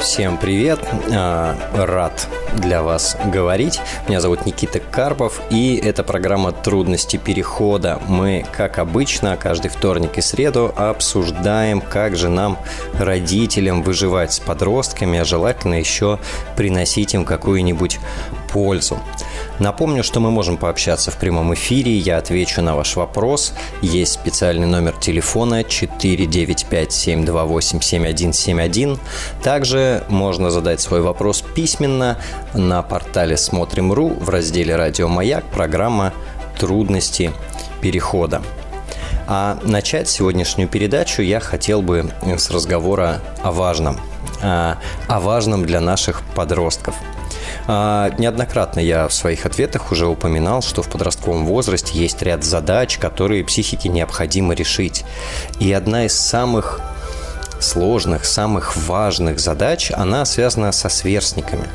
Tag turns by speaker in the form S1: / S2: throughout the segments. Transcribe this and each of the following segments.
S1: Всем привет! А, рад для вас говорить. Меня зовут Никита Карпов, и это программа «Трудности перехода». Мы, как обычно, каждый вторник и среду обсуждаем, как же нам, родителям, выживать с подростками, а желательно еще приносить им какую-нибудь пользу. Напомню, что мы можем пообщаться в прямом эфире, я отвечу на ваш вопрос. Есть специальный номер телефона 495-728-7171. Также можно задать свой вопрос письменно на портале «Смотрим.ру» в разделе «Радио Маяк» программа «Трудности перехода». А начать сегодняшнюю передачу я хотел бы с разговора о важном, о важном для наших подростков – а, неоднократно я в своих ответах уже упоминал, что в подростковом возрасте есть ряд задач, которые психике необходимо решить. И одна из самых сложных, самых важных задач, она связана со сверстниками.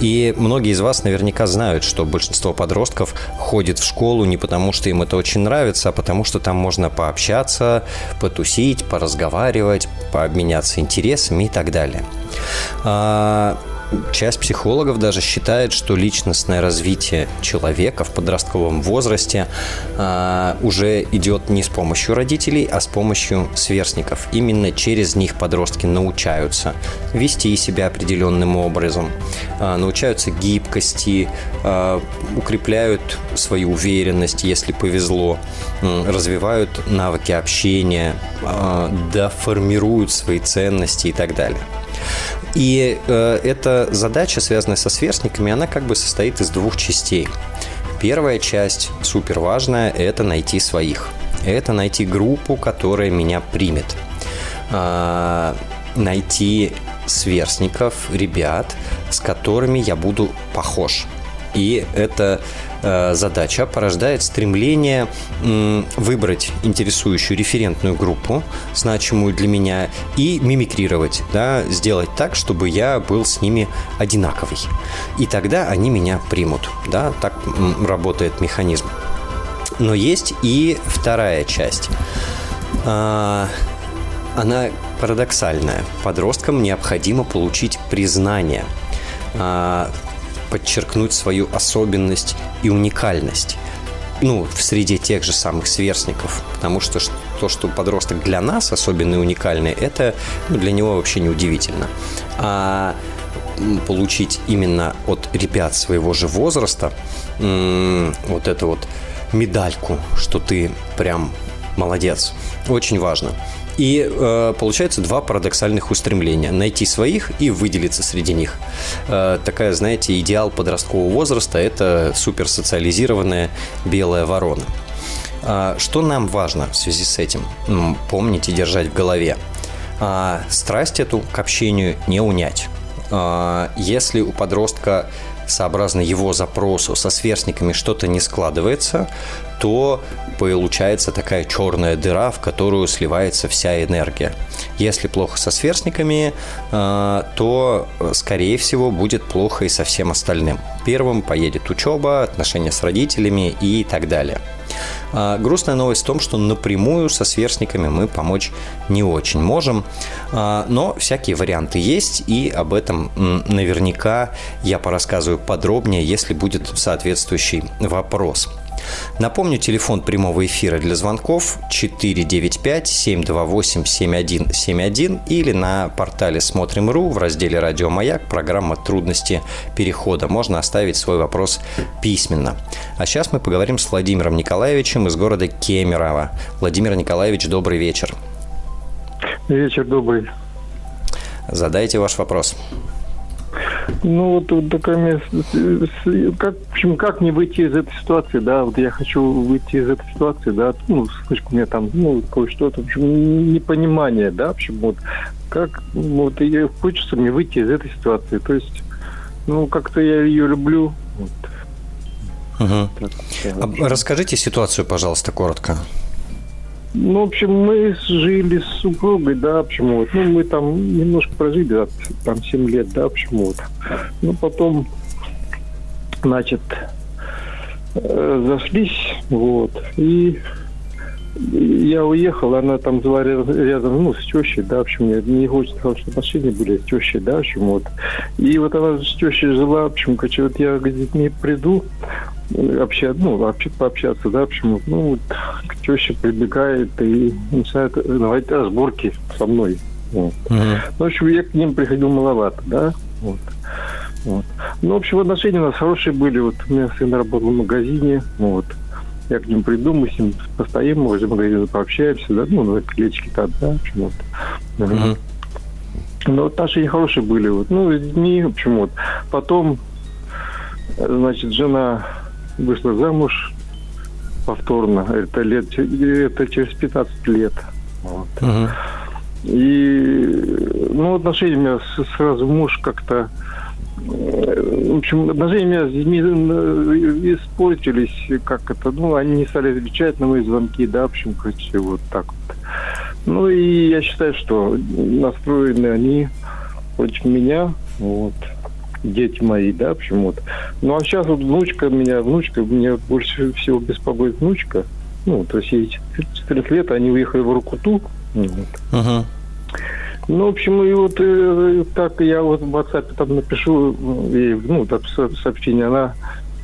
S1: И многие из вас наверняка знают, что большинство подростков ходит в школу не потому, что им это очень нравится, а потому что там можно пообщаться, потусить, поразговаривать, пообменяться интересами и так далее. Часть психологов даже считает, что личностное развитие человека в подростковом возрасте э, уже идет не с помощью родителей, а с помощью сверстников. Именно через них подростки научаются вести себя определенным образом, э, научаются гибкости, э, укрепляют свою уверенность, если повезло, э, развивают навыки общения, э, да формируют свои ценности и так далее. И э, эта задача, связанная со сверстниками, она как бы состоит из двух частей. Первая часть, супер важная, это найти своих. Это найти группу, которая меня примет. Э, найти сверстников, ребят, с которыми я буду похож. И это задача порождает стремление выбрать интересующую референтную группу, значимую для меня, и мимикрировать, да, сделать так, чтобы я был с ними одинаковый. И тогда они меня примут. Да, так работает механизм. Но есть и вторая часть. А, она парадоксальная. Подросткам необходимо получить признание а, подчеркнуть свою особенность и уникальность ну, в среде тех же самых сверстников. Потому что то, что подросток для нас особенный и уникальный, это ну, для него вообще не удивительно. А получить именно от ребят своего же возраста вот эту вот медальку, что ты прям молодец, очень важно. И э, получается два парадоксальных устремления. Найти своих и выделиться среди них. Э, такая, знаете, идеал подросткового возраста – это суперсоциализированная белая ворона. Э, что нам важно в связи с этим? Помнить и держать в голове. Э, страсть эту к общению не унять. Э, если у подростка сообразно его запросу со сверстниками что-то не складывается, то получается такая черная дыра, в которую сливается вся энергия. Если плохо со сверстниками, э, то, скорее всего, будет плохо и со всем остальным. Первым поедет учеба, отношения с родителями и так далее. А, грустная новость в том, что напрямую со сверстниками мы помочь не очень можем, а, но всякие варианты есть, и об этом наверняка я порассказываю подробнее, если будет соответствующий вопрос. Напомню, телефон прямого эфира для звонков 495-728-7171 или на портале Смотрим.ру в разделе «Радио Маяк» программа «Трудности перехода». Можно оставить свой вопрос письменно. А сейчас мы поговорим с Владимиром Николаевичем из города Кемерово. Владимир Николаевич, добрый вечер.
S2: Вечер добрый.
S1: Задайте ваш вопрос.
S2: Ну, вот, вот такая как, в общем, как мне выйти из этой ситуации, да, вот я хочу выйти из этой ситуации, да, ну, слышь, у меня там, ну, кое-что, в общем, непонимание, да, в общем, вот, как, вот, и хочется мне выйти из этой ситуации, то есть, ну, как-то я ее люблю, вот.
S1: Угу. Так, Расскажите ситуацию, пожалуйста, коротко.
S2: Ну, в общем, мы жили с супругой, да, почему вот. Ну, мы там немножко прожили, да, там 7 лет, да, почему вот. Ну, потом, значит, э, зашлись, вот, и я уехал, она там жила рядом, ну, с тещей, да, в общем, мне не очень хорошие отношения были с тещей, да, в общем, вот. И вот она с тещей жила, в общем, короче, вот я к детьми приду, общаться, ну, вообще пообщаться, да, почему? Ну, вот к теще прибегает и начинает давать разборки со мной. Вот. Uh-huh. Ну, в общем, я к ним приходил маловато, да, вот. Вот. Ну, в общем, отношения у нас хорошие были. Вот у меня сын работал в магазине, вот. Я к ним приду, мы с ним постоим, мы возле магазина пообщаемся, да, ну, на клетчике там, да, почему то uh-huh. Но отношения хорошие были, вот. Ну, с детьми, почему вот. Потом, значит, жена вышла замуж повторно. Это лет это через 15 лет. Вот. Угу. И ну, отношения у меня сразу муж как-то э, в общем, отношения с детьми э, испортились, как это, ну, они не стали отвечать на мои звонки, да, в общем, короче, вот так вот. Ну, и я считаю, что настроены они против меня, вот дети мои, да, почему-то. Ну, а сейчас вот внучка меня, внучка, меня больше всего беспокоит внучка. Ну, то есть ей 14 лет, они уехали в Рукуту. Вот. Uh-huh. Ну, в общем, и вот э, так я вот в WhatsApp там напишу ей, ну, так сообщение, она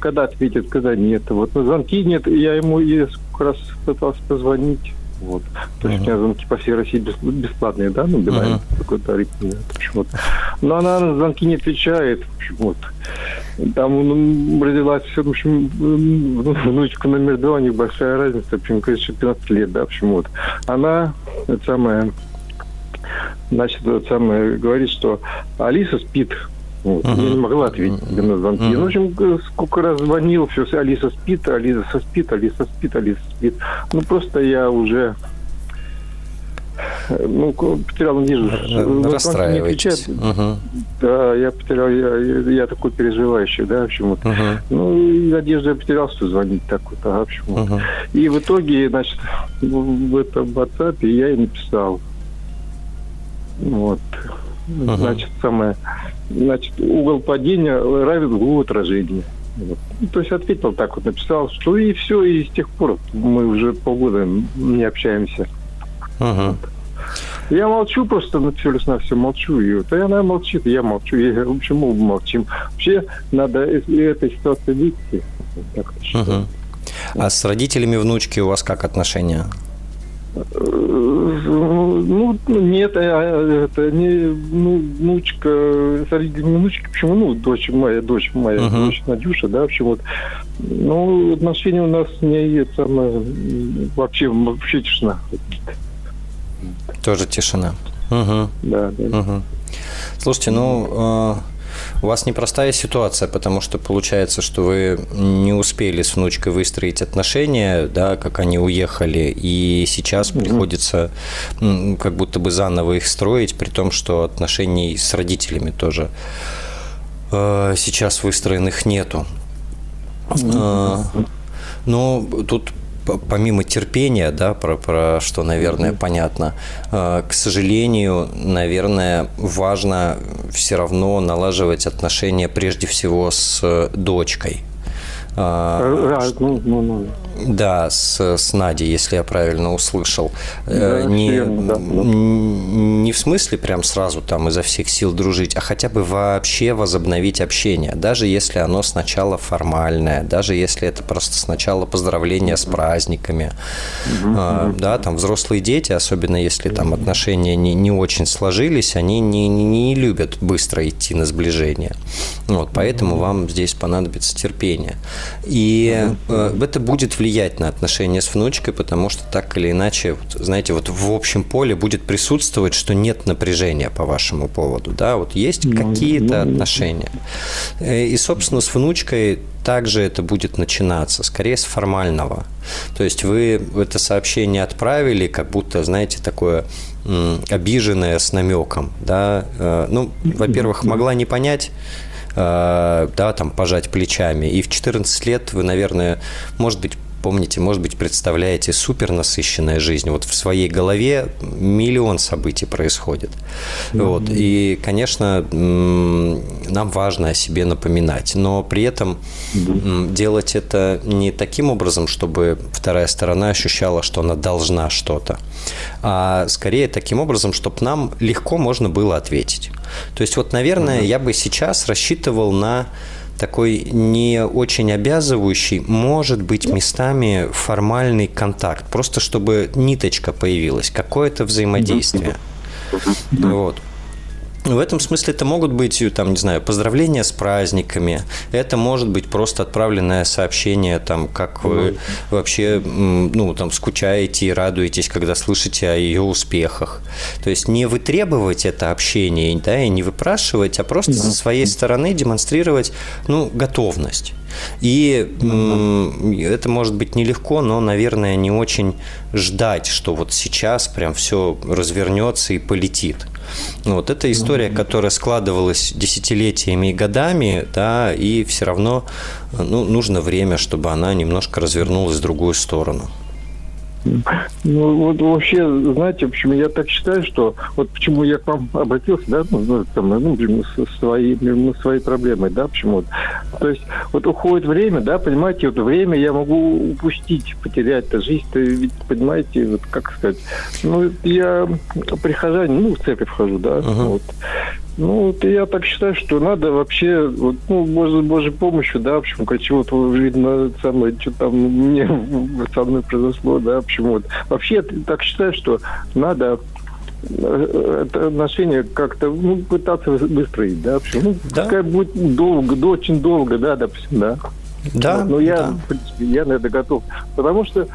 S2: когда ответит, когда нет. Вот на звонки нет, я ему и сколько раз пытался позвонить. Вот. То есть uh-huh. у меня звонки по всей России бесплатные, да, ну, Билайн, uh-huh. такой тариф. Почему-то. Но она на звонки не отвечает. Почему-то. Там ну, родилась, в общем, внучка номер два, у них большая разница, в общем, конечно, 15 лет, да, почему-то. Она, это самое, значит, самое, говорит, что Алиса спит, вот. Uh-huh. Я не могла ответить uh-huh. на звонки. Uh-huh. Ну, в общем, сколько раз звонил, все, Алиса спит, Алиса спит, Алиса спит, Алиса спит. Ну, просто я уже ну, потерял надежду.
S1: Расстраиваетесь.
S2: Угу. Да, я потерял, я, я такой переживающий, да, в общем. Вот. Угу. Ну, и надежду я потерял, что звонить так вот, в общем. Угу. И в итоге, значит, в этом WhatsApp я и написал. Вот. Угу. Значит, самое значит, угол падения равен углу отражения. Вот. Ну, то есть ответил так вот, написал, что и все, и с тех пор мы уже полгода не общаемся. Uh-huh. Вот. Я молчу просто, на все на все молчу. И вот, и она молчит, я молчу. И, в общем, мы молчим. Вообще, надо из этой ситуации выйти.
S1: Так, uh-huh. А с родителями внучки у вас как отношения?
S2: Ну, нет, а, это не ну, внучка, с родителями внучки, почему, ну, дочь моя, дочь моя, uh-huh. дочь Надюша, да, почему то Ну, отношения у нас с ней самое, вообще, вообще тишина.
S1: Тоже тишина. Угу.
S2: Да, да.
S1: Угу. Слушайте, ну, у вас непростая ситуация, потому что получается, что вы не успели с внучкой выстроить отношения, да, как они уехали, и сейчас mm приходится как будто бы заново их строить, при том, что отношений с родителями тоже э, сейчас выстроенных нету. mm Но тут помимо терпения, да, про, про что, наверное, понятно, э, к сожалению, наверное, важно все равно налаживать отношения прежде всего с дочкой.
S2: А, ну, ну, ну.
S1: Да, с, с Надей, если я правильно услышал. Э, да, не, верно, да, не в смысле прям сразу там изо всех сил дружить, а хотя бы вообще возобновить общение, даже если оно сначала формальное, даже если это просто сначала поздравления с праздниками. А, да, там взрослые дети, особенно если там отношения не, не очень сложились, они не, не, не любят быстро идти на сближение. Вот, поэтому вам здесь понадобится терпение. И э, это будет влиять на отношения с внучкой, потому что так или иначе, вот, знаете, вот в общем поле будет присутствовать, что нет напряжения по вашему поводу, да, вот есть ну, какие-то ну, отношения. Э, и, собственно, с внучкой также это будет начинаться, скорее с формального. То есть вы это сообщение отправили, как будто, знаете, такое обиженное с намеком, да. Э, ну, во-первых, могла не понять, да, там, пожать плечами. И в 14 лет вы, наверное, может быть, помните, может быть, представляете супер насыщенная жизнь. Вот в своей голове миллион событий происходит. Mm-hmm. Вот. И, конечно, нам важно о себе напоминать, но при этом mm-hmm. делать это не таким образом, чтобы вторая сторона ощущала, что она должна что-то, а скорее таким образом, чтобы нам легко можно было ответить. То есть вот, наверное, mm-hmm. я бы сейчас рассчитывал на такой не очень обязывающий, может быть местами формальный контакт, просто чтобы ниточка появилась, какое-то взаимодействие. Вот. В этом смысле это могут быть, там, не знаю, поздравления с праздниками. Это может быть просто отправленное сообщение, там, как вы вообще, ну, там, скучаете и радуетесь, когда слышите о ее успехах. То есть не вытребовать это общение, да, и не выпрашивать, а просто со своей стороны демонстрировать, ну, готовность. И это может быть нелегко, но, наверное, не очень ждать, что вот сейчас прям все развернется и полетит. Вот это история, которая складывалась десятилетиями и годами, да, и все равно ну, нужно время, чтобы она немножко развернулась в другую сторону.
S2: Ну, вот вообще, знаете, почему я так считаю, что вот почему я к вам обратился, да, ну, ну там, ну, со своей, ну, своей проблемой, да, почему вот. То есть вот уходит время, да, понимаете, вот время я могу упустить, потерять, то жизнь, -то, ведь, понимаете, вот как сказать, ну, я прихожанин, ну, в церковь хожу, да, uh-huh. вот. Ну, вот я так считаю, что надо вообще, вот, ну, может, Божьей помощью, да, почему, чего-то, видно, самое, что там мне со мной произошло, да, почему вот. Вообще, я так считаю, что надо э, это отношение как-то ну, пытаться выстроить, да, почему? Ну, да. пускай будет долго, да, очень долго, да, допустим, да.
S1: Да.
S2: Вот, но я, да. в принципе, я на это готов. Потому что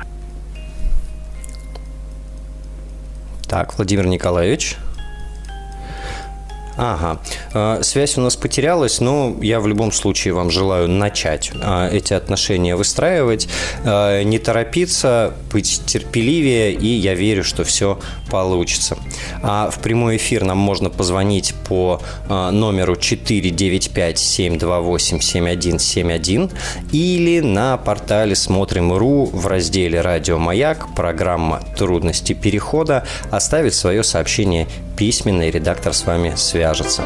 S1: так, Владимир Николаевич. Ага. А, связь у нас потерялась, но я в любом случае вам желаю начать а, эти отношения выстраивать, а, не торопиться, быть терпеливее, и я верю, что все получится. А в прямой эфир нам можно позвонить по номеру 495-728-7171 или на портале Смотрим.ру в разделе «Радио Маяк» программа «Трудности перехода» оставить свое сообщение письменно, и редактор с вами свяжется.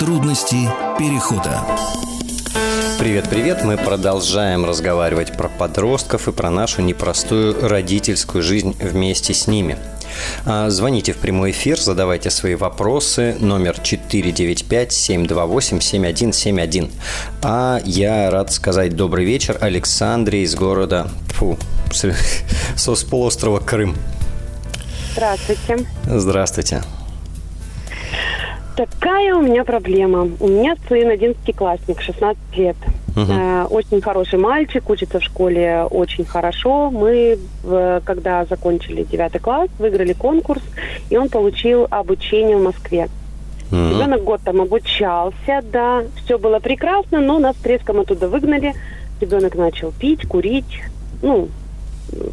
S3: Трудности перехода.
S1: Привет-привет! Мы продолжаем разговаривать про подростков и про нашу непростую родительскую жизнь вместе с ними – звоните в прямой эфир, задавайте свои вопросы. Номер 495-728-7171. А я рад сказать добрый вечер Александре из города... Фу, с полуострова Крым.
S4: Здравствуйте.
S1: Здравствуйте.
S4: Такая у меня проблема. У меня сын 11-классник, 16 лет. Угу. Очень хороший мальчик, учится в школе очень хорошо. Мы, когда закончили 9 класс, выиграли конкурс, и он получил обучение в Москве. Ребенок год там обучался, да, все было прекрасно, но нас треском оттуда выгнали. Ребенок начал пить, курить, ну,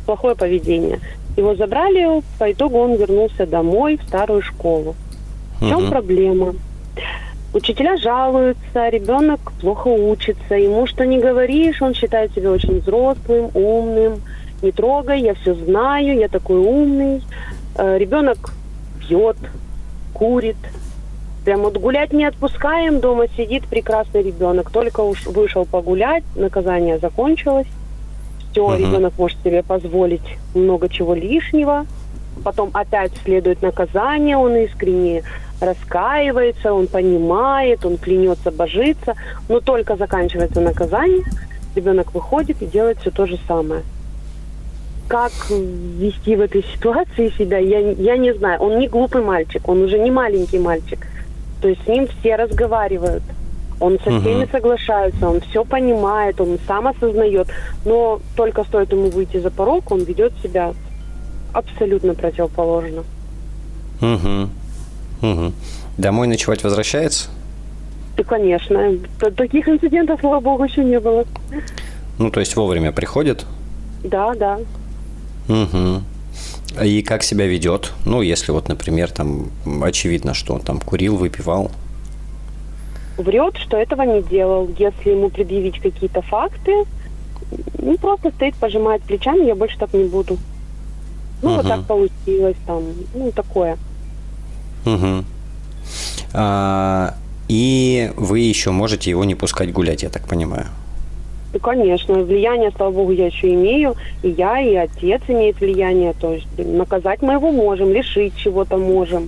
S4: плохое поведение. Его забрали, по итогу он вернулся домой в старую школу. В чем проблема? Учителя жалуются, ребенок плохо учится, ему что не говоришь, он считает себя очень взрослым, умным. Не трогай, я все знаю, я такой умный. Э, ребенок пьет, курит. Прям вот гулять не отпускаем, дома сидит прекрасный ребенок. Только уж вышел погулять, наказание закончилось. Все, uh-huh. ребенок может себе позволить много чего лишнего. Потом опять следует наказание, он искренне раскаивается, он понимает, он клянется, божится, но только заканчивается наказание, ребенок выходит и делает все то же самое. Как вести в этой ситуации себя, я, я не знаю. Он не глупый мальчик, он уже не маленький мальчик. То есть с ним все разговаривают. Он со всеми угу. соглашается, он все понимает, он сам осознает. Но только стоит ему выйти за порог, он ведет себя абсолютно противоположно.
S1: Угу. Угу. Домой ночевать возвращается?
S4: Да, конечно. Таких инцидентов, слава богу, еще не было.
S1: Ну, то есть вовремя приходит?
S4: Да, да.
S1: Угу. И как себя ведет? Ну, если вот, например, там очевидно, что он там курил, выпивал.
S4: Врет, что этого не делал. Если ему предъявить какие-то факты, ну, просто стоит, пожимает плечами, я больше так не буду. Ну, угу. вот так получилось там, ну, такое.
S1: Угу. А, и вы еще можете его не пускать гулять, я так понимаю.
S4: Конечно, влияние, слава богу, я еще имею. И я, и отец имеет влияние. То есть наказать мы его можем, лишить чего-то можем.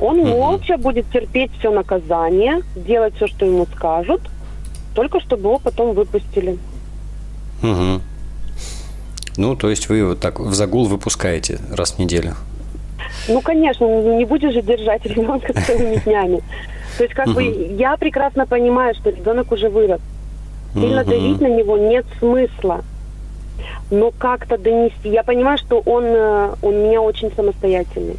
S4: Он угу. молча будет терпеть все наказание, делать все, что ему скажут, только чтобы его потом выпустили.
S1: Угу. Ну, то есть вы вот так в загул выпускаете раз в неделю?
S4: Ну, конечно, не будешь же держать ребенка целыми днями. То есть, как бы, я прекрасно понимаю, что ребенок уже вырос. Сильно давить на него нет смысла. Но как-то донести. Я понимаю, что он, э, он меня очень самостоятельный.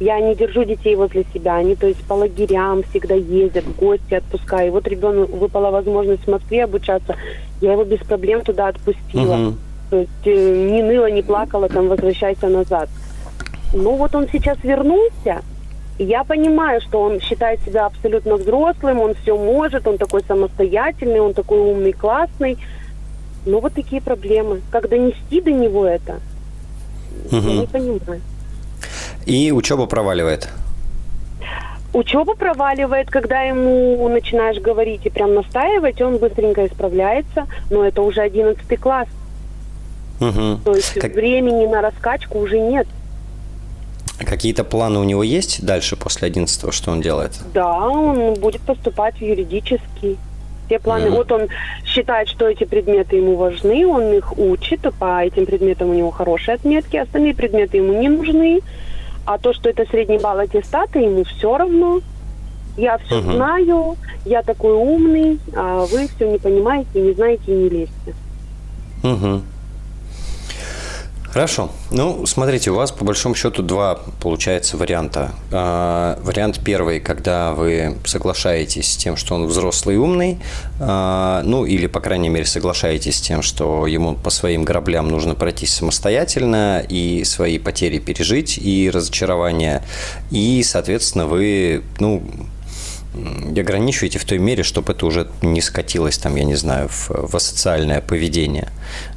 S4: Я не держу детей возле себя. Они, то есть, по лагерям всегда ездят, в гости отпускаю. И вот ребенку выпала возможность в Москве обучаться. Я его без проблем туда отпустила. Uh-huh. То есть, э, не ныла, не плакала, там, возвращайся назад. Ну, вот он сейчас вернулся, я понимаю, что он считает себя абсолютно взрослым, он все может, он такой самостоятельный, он такой умный, классный. Но вот такие проблемы. Как донести до него это, угу. я не понимаю.
S1: И учеба проваливает.
S4: Учеба проваливает, когда ему начинаешь говорить и прям настаивать, он быстренько исправляется, но это уже одиннадцатый класс. Угу. То есть как... времени на раскачку уже нет.
S1: Какие-то планы у него есть дальше после 11 что он делает?
S4: Да, он будет поступать в юридический. Все планы. Mm-hmm. Вот он считает, что эти предметы ему важны, он их учит, по этим предметам у него хорошие отметки, остальные предметы ему не нужны. А то, что это средний балл аттестата, ему все равно. Я все uh-huh. знаю, я такой умный, а вы все не понимаете, не знаете и не лезьте.
S1: Угу. Хорошо. Ну, смотрите, у вас по большому счету два, получается, варианта. А, вариант первый, когда вы соглашаетесь с тем, что он взрослый и умный, а, ну, или, по крайней мере, соглашаетесь с тем, что ему по своим граблям нужно пройтись самостоятельно и свои потери пережить, и разочарования, и, соответственно, вы, ну, ограничиваете в той мере, чтобы это уже не скатилось, там, я не знаю, в, в асоциальное поведение.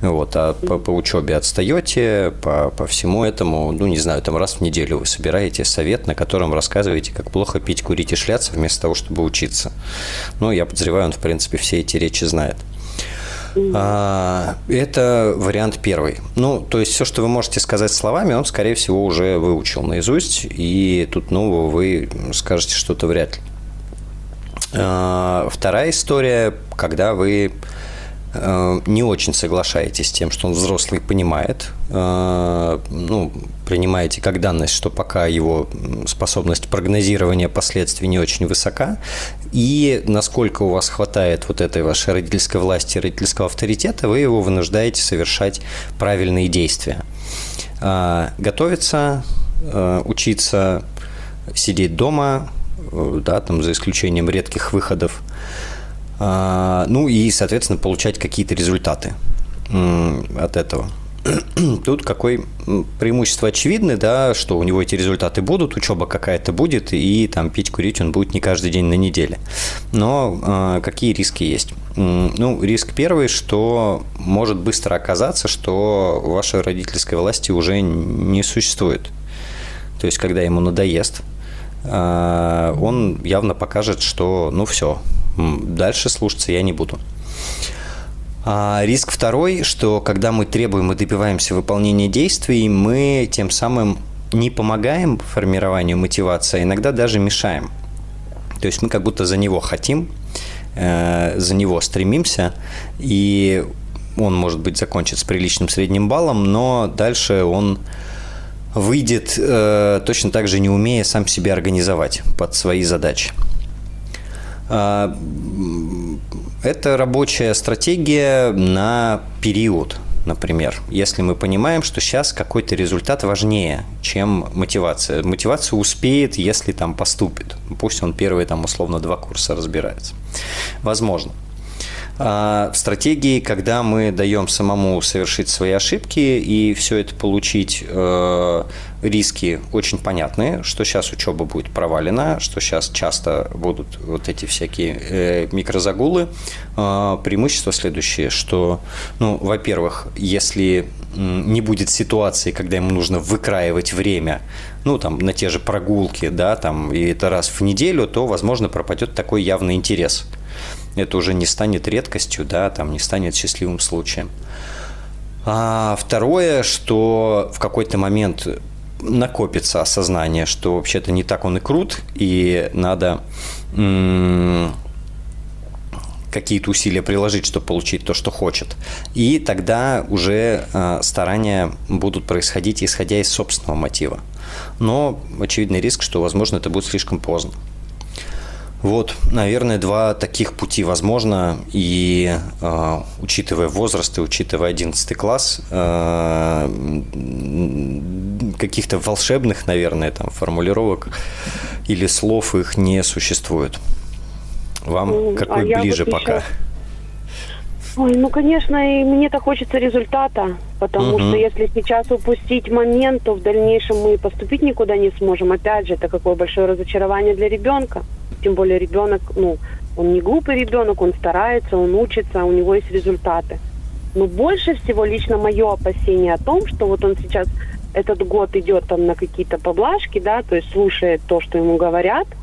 S1: Вот, а по, по учебе отстаете, по, по всему этому, ну, не знаю, там раз в неделю вы собираете совет, на котором рассказываете, как плохо пить, курить и шляться, вместо того, чтобы учиться. Ну, я подозреваю, он, в принципе, все эти речи знает. А, это вариант первый. Ну, то есть все, что вы можете сказать словами, он, скорее всего, уже выучил наизусть, и тут нового вы скажете что-то вряд ли. А, вторая история, когда вы э, не очень соглашаетесь с тем, что он взрослый понимает, э, ну, принимаете как данность, что пока его способность прогнозирования последствий не очень высока, и насколько у вас хватает вот этой вашей родительской власти, родительского авторитета, вы его вынуждаете совершать правильные действия. Готовиться, э, учиться, сидеть дома, Э, да, там за исключением редких выходов. А, ну и, соответственно, получать какие-то результаты от этого. Тут какое преимущество очевидное, да, что у него эти результаты будут, учеба какая-то будет, и там пить, курить он будет не каждый день на неделе. Но э, какие риски есть? Ну, риск первый, что может быстро оказаться, что вашей родительской власти уже не существует. То есть, когда ему надоест, он явно покажет, что ну все, дальше слушаться я не буду. А риск второй, что когда мы требуем и добиваемся выполнения действий, мы тем самым не помогаем формированию мотивации, а иногда даже мешаем. То есть мы как будто за него хотим, э, за него стремимся, и он, может быть, закончит с приличным средним баллом, но дальше он выйдет э, точно так же не умея сам себя организовать под свои задачи. Э, это рабочая стратегия на период, например. Если мы понимаем, что сейчас какой-то результат важнее, чем мотивация. Мотивация успеет, если там поступит. Пусть он первые там условно два курса разбирается. Возможно. А в стратегии, когда мы даем самому совершить свои ошибки и все это получить, э, риски очень понятные, что сейчас учеба будет провалена, что сейчас часто будут вот эти всякие э, микрозагулы. Э, преимущество следующее, что, ну, во-первых, если не будет ситуации, когда ему нужно выкраивать время, ну, там, на те же прогулки, да, там, и это раз в неделю, то, возможно, пропадет такой явный интерес. Это уже не станет редкостью, да, там, не станет счастливым случаем. А второе, что в какой-то момент накопится осознание, что вообще-то не так он и крут, и надо какие-то усилия приложить, чтобы получить то, что хочет. И тогда уже э, старания будут происходить, исходя из собственного мотива. Но очевидный риск, что, возможно, это будет слишком поздно. Вот, наверное, два таких пути возможно, и э, учитывая возраст и учитывая 11 класс, э, каких-то волшебных, наверное, там формулировок или слов их не существует. Вам какой а ближе вот пока? Еще...
S4: Ой, ну, конечно, и мне-то хочется результата, потому угу. что если сейчас упустить момент, то в дальнейшем мы поступить никуда не сможем. Опять же, это какое большое разочарование для ребенка. Тем более ребенок, ну, он не глупый ребенок, он старается, он учится, у него есть результаты. Но больше всего лично мое опасение о том, что вот он сейчас этот год идет там на какие-то поблажки, да, то есть слушает то, что ему говорят –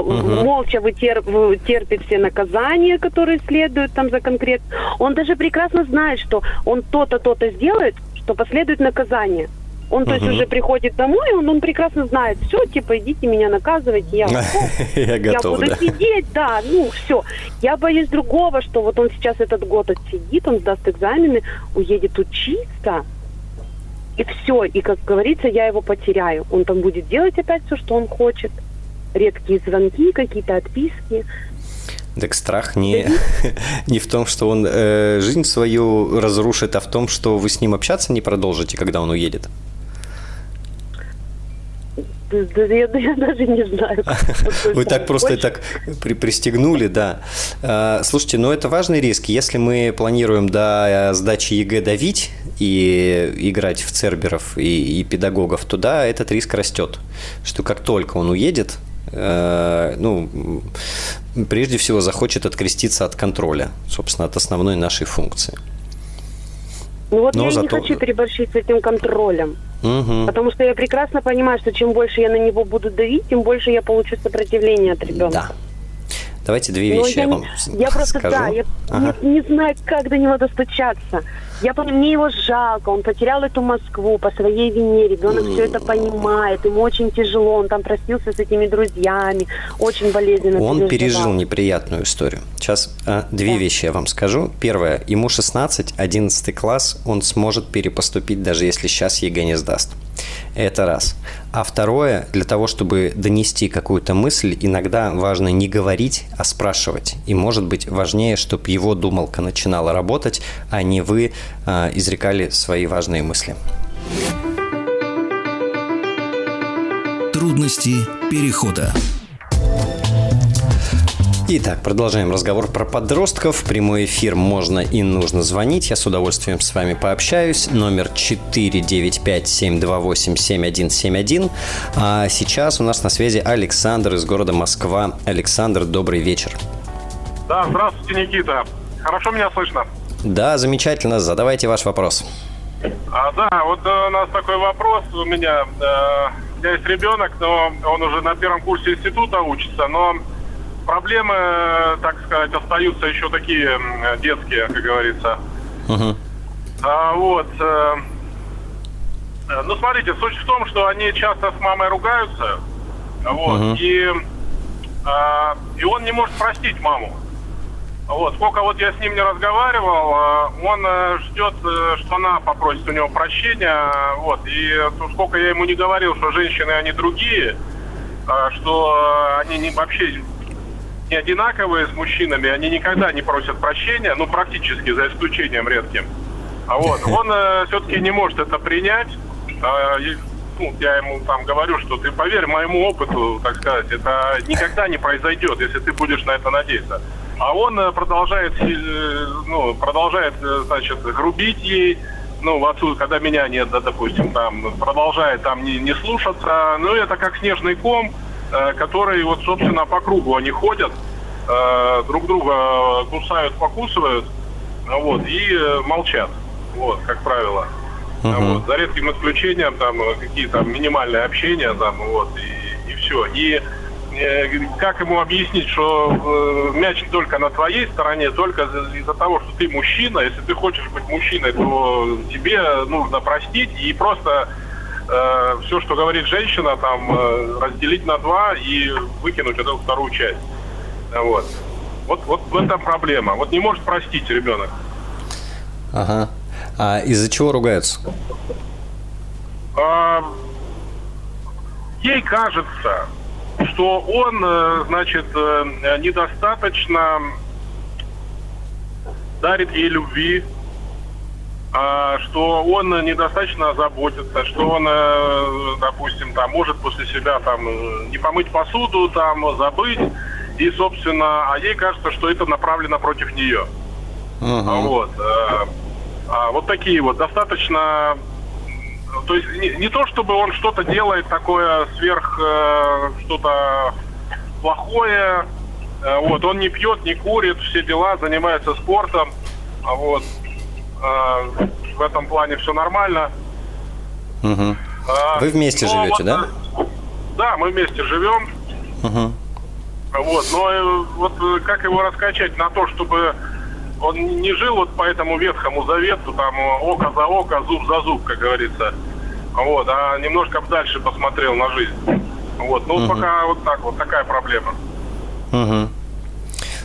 S4: угу. молча вытерп, терпит все наказания, которые следуют там за конкретно. Он даже прекрасно знает, что он то-то, то-то сделает, что последует наказание. Он, угу. то есть, уже приходит домой, он, он прекрасно знает, все, типа, идите меня наказывать, я,
S1: я, готов,
S4: буду сидеть, да, ну, все. Я боюсь другого, что вот он сейчас этот год отсидит, он сдаст экзамены, уедет учиться, и все, и, как говорится, я его потеряю. Он там будет делать опять все, что он хочет редкие звонки, какие-то отписки.
S1: Так страх не, не в том, что он э, жизнь свою разрушит, а в том, что вы с ним общаться не продолжите, когда он уедет.
S4: Да, я, я даже не знаю.
S1: Вы так просто так при, пристегнули, да. А, слушайте, ну это важный риск. Если мы планируем до сдачи ЕГЭ давить и играть в церберов и, и педагогов, то да, этот риск растет. Что как только он уедет, Э, ну, прежде всего захочет откреститься от контроля, собственно, от основной нашей функции.
S4: Ну вот Но я зато... не хочу переборщить с этим контролем. Угу. Потому что я прекрасно понимаю, что чем больше я на него буду давить, тем больше я получу сопротивление от ребенка. Да.
S1: Давайте две вещи я, я вам
S4: Я просто,
S1: скажу.
S4: да, я ага. не, не знаю, как до него достучаться. Я помню, мне его жалко, он потерял эту Москву по своей вине, ребенок все это понимает, ему очень тяжело, он там простился с этими друзьями, очень болезненно
S1: Он пережил неприятную историю. Сейчас а, две да. вещи я вам скажу. Первое, ему 16, 11 класс, он сможет перепоступить, даже если сейчас ЕГЭ не сдаст. Это раз. А второе, для того, чтобы донести какую-то мысль, иногда важно не говорить, а спрашивать. И может быть важнее, чтобы его думалка начинала работать, а не вы э, изрекали свои важные мысли.
S3: Трудности перехода.
S1: Итак, продолжаем разговор про подростков. В прямой эфир можно и нужно звонить. Я с удовольствием с вами пообщаюсь. Номер 495-728-7171. А сейчас у нас на связи Александр из города Москва. Александр, добрый вечер.
S5: Да, здравствуйте, Никита. Хорошо меня слышно?
S1: Да, замечательно. Задавайте ваш вопрос.
S5: А, да, вот э, у нас такой вопрос у меня. Э, у меня есть ребенок, но он уже на первом курсе института учится, но проблемы, так сказать, остаются еще такие детские, как говорится. Uh-huh. А, вот. Э, э, ну, смотрите, суть в том, что они часто с мамой ругаются. Вот. Uh-huh. И, а, и он не может простить маму. Вот, сколько вот я с ним не разговаривал, э, он э, ждет, что она попросит у него прощения, вот, и сколько я ему не говорил, что женщины, они другие, что они не, вообще не одинаковые с мужчинами, они никогда не просят прощения, ну, практически, за исключением редким. А вот, он э, все-таки не может это принять. Э, ну, я ему там говорю, что ты поверь моему опыту, так сказать, это никогда не произойдет, если ты будешь на это надеяться. А он продолжает, ну, продолжает, значит, грубить ей, ну, в отсутствие, когда меня нет, да, допустим, там, продолжает там не, не слушаться. Ну, это как снежный ком, э, который вот, собственно, по кругу они ходят, э, друг друга кусают, покусывают, вот, и э, молчат, вот, как правило. Uh-huh. Вот, за редким исключением, там, какие-то минимальные общения, там, вот, и, и все. И как ему объяснить, что мяч только на твоей стороне, только из-за того, что ты мужчина. Если ты хочешь быть мужчиной, то тебе нужно простить и просто э, все, что говорит женщина, там э, разделить на два и выкинуть эту вторую часть. Вот. Вот, вот в этом проблема. Вот не может простить ребенок.
S1: Ага. А из-за чего ругаются?
S5: А, ей кажется, что он, э, значит, э, недостаточно дарит ей любви, что он недостаточно заботится, что он, э, допустим, там может после себя там не помыть посуду, там забыть, и, собственно, а ей кажется, что это направлено против нее. Uh-huh. Вот. А вот такие вот достаточно то есть не, не то, чтобы он что-то делает такое сверх э, что-то плохое. Э, вот, он не пьет, не курит, все дела, занимается спортом. А вот э, в этом плане все нормально.
S1: Угу. А, Вы вместе живете, вот, да?
S5: Да, мы вместе живем. Угу. Вот, но э, вот э, как его раскачать на то, чтобы он не жил вот по этому ветхому завету, там око за око, зуб за зуб, как говорится. Вот, а немножко дальше посмотрел на жизнь. Вот, ну угу. пока вот так вот, такая проблема.
S1: Угу.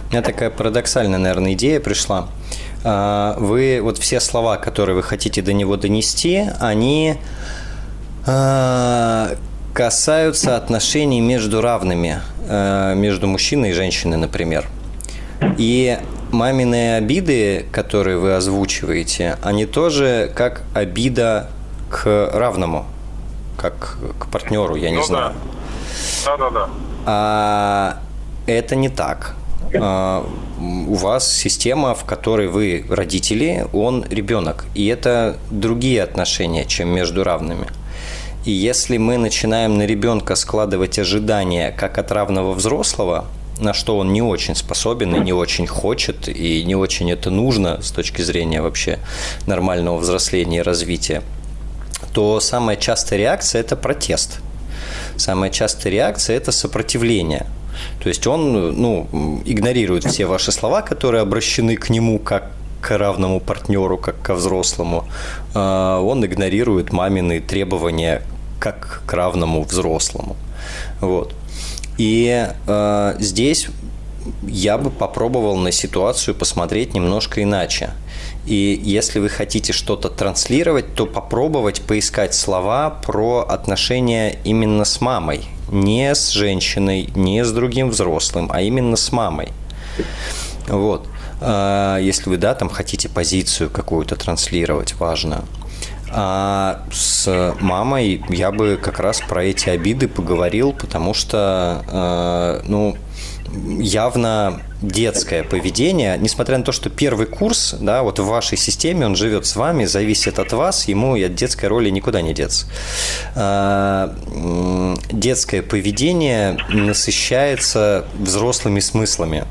S1: У меня такая парадоксальная, наверное, идея пришла. А, вы, вот все слова, которые вы хотите до него донести, они а, касаются отношений между равными, а, между мужчиной и женщиной, например. И маминые обиды, которые вы озвучиваете, они тоже как обида к равному, как к партнеру, я не ну, знаю.
S5: Да, да, да.
S1: А, это не так. У вас система, в которой вы родители, он ребенок. И это другие отношения, чем между равными. И если мы начинаем на ребенка складывать ожидания как от равного взрослого, на что он не очень способен и не очень хочет, и не очень это нужно с точки зрения вообще нормального взросления и развития, то самая частая реакция – это протест. Самая частая реакция – это сопротивление. То есть он ну, игнорирует все ваши слова, которые обращены к нему как к равному партнеру, как ко взрослому. А, он игнорирует мамины требования как к равному взрослому. Вот. И э, здесь я бы попробовал на ситуацию посмотреть немножко иначе. И если вы хотите что-то транслировать, то попробовать поискать слова про отношения именно с мамой. Не с женщиной, не с другим взрослым, а именно с мамой. Вот. А, если вы, да, там хотите позицию какую-то транслировать, важно. А с мамой я бы как раз про эти обиды поговорил, потому что, а, ну, явно детское поведение, несмотря на то, что первый курс, да, вот в вашей системе, он живет с вами, зависит от вас, ему от детской роли никуда не деться. А, детское поведение насыщается взрослыми смыслами.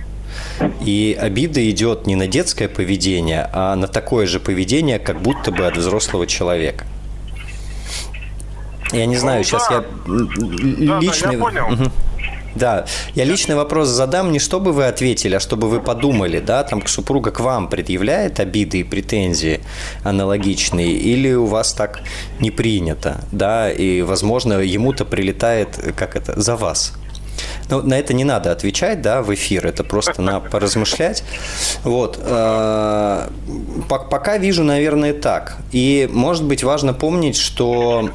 S1: И обида идет не на детское поведение, а на такое же поведение, как будто бы от взрослого человека. Я не знаю, ну, сейчас
S5: да. я лично... Да, да, я понял. Угу.
S1: Да, я личный вопрос задам не чтобы вы ответили, а чтобы вы подумали, да, там супруга к вам предъявляет обиды и претензии аналогичные, или у вас так не принято, да, и, возможно, ему-то прилетает, как это, за вас. Ну, на это не надо отвечать, да, в эфир, это просто на поразмышлять. Вот. Э, пока вижу, наверное, так. И, может быть, важно помнить, что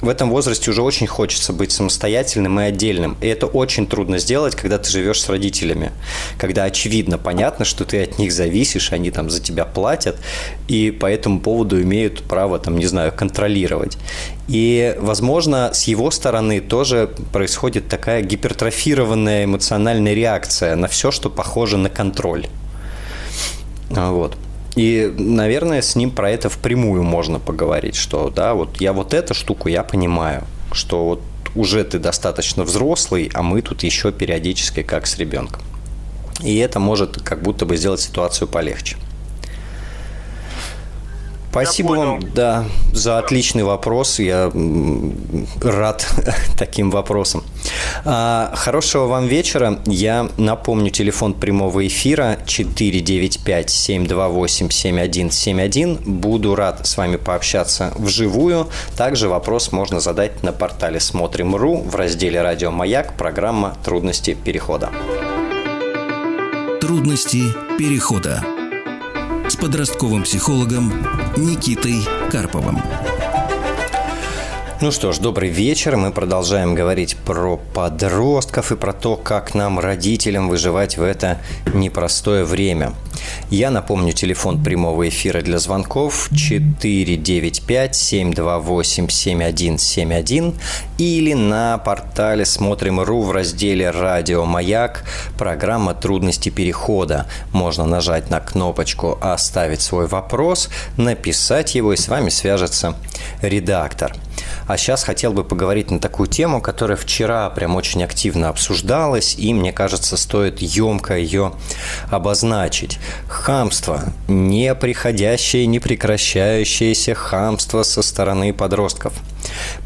S1: в этом возрасте уже очень хочется быть самостоятельным и отдельным. И это очень трудно сделать, когда ты живешь с родителями. Когда очевидно, понятно, что ты от них зависишь, они там за тебя платят, и по этому поводу имеют право, там, не знаю, контролировать. И, возможно, с его стороны тоже происходит такая гипертрофированная эмоциональная реакция на все, что похоже на контроль. Вот. И, наверное, с ним про это впрямую можно поговорить, что, да, вот я вот эту штуку я понимаю, что вот уже ты достаточно взрослый, а мы тут еще периодически как с ребенком. И это может как будто бы сделать ситуацию полегче. Спасибо вам, да, за отличный вопрос. Я рад таким вопросам. А, хорошего вам вечера. Я напомню телефон прямого эфира 495-728-7171. Буду рад с вами пообщаться вживую. Также вопрос можно задать на портале Смотрим.ру в разделе «Радио Маяк» программа «Трудности перехода».
S3: Трудности перехода с подростковым психологом Никитой Карповым.
S1: Ну что ж, добрый вечер. Мы продолжаем говорить про подростков и про то, как нам, родителям, выживать в это непростое время. Я напомню, телефон прямого эфира для звонков 495-728-7171 или на портале Смотрим.ру в разделе «Радио Маяк» программа «Трудности перехода». Можно нажать на кнопочку «Оставить свой вопрос», написать его и с вами свяжется редактор – а сейчас хотел бы поговорить на такую тему, которая вчера прям очень активно обсуждалась, и, мне кажется, стоит емко ее обозначить. Хамство. Неприходящее, непрекращающееся хамство со стороны подростков.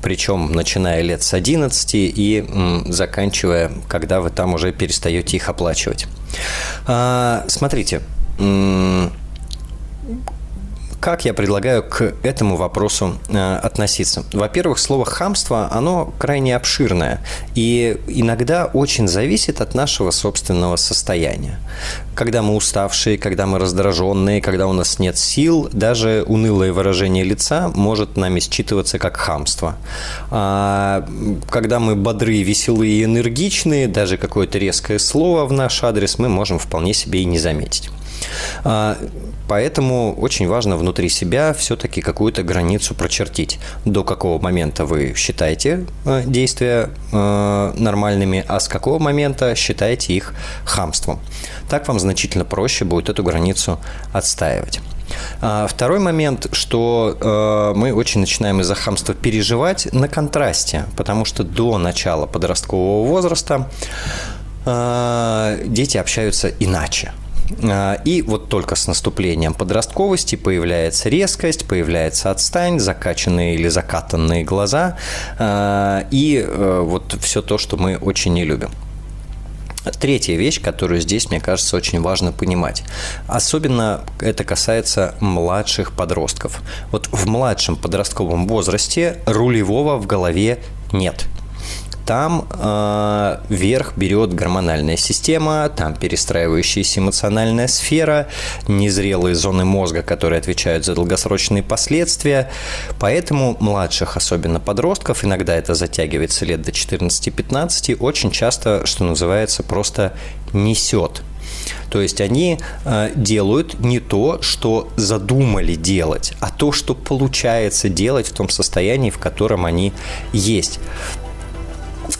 S1: Причем начиная лет с 11 и м, заканчивая, когда вы там уже перестаете их оплачивать. А, смотрите, как я предлагаю к этому вопросу э, относиться? Во-первых, слово «хамство», оно крайне обширное и иногда очень зависит от нашего собственного состояния. Когда мы уставшие, когда мы раздраженные, когда у нас нет сил, даже унылое выражение лица может нами считываться как хамство. А когда мы бодрые, веселые и энергичные, даже какое-то резкое слово в наш адрес мы можем вполне себе и не заметить. Поэтому очень важно внутри себя все-таки какую-то границу прочертить. До какого момента вы считаете э, действия э, нормальными, а с какого момента считаете их хамством. Так вам значительно проще будет эту границу отстаивать. А второй момент, что э, мы очень начинаем из-за хамства переживать на контрасте, потому что до начала подросткового возраста э, дети общаются иначе. А, и вот только с наступлением подростковости появляется резкость, появляется отстань, закачанные или закатанные глаза а, и э, вот все то, что мы очень не любим. Третья вещь, которую здесь, мне кажется, очень важно понимать. Особенно это касается младших подростков. Вот в младшем подростковом возрасте рулевого в голове нет – там э, верх берет гормональная система, там перестраивающаяся эмоциональная сфера, незрелые зоны мозга, которые отвечают за долгосрочные последствия. Поэтому младших, особенно подростков, иногда это затягивается лет до 14-15, очень часто, что называется, просто несет то есть они э, делают не то, что задумали делать, а то, что получается делать в том состоянии, в котором они есть.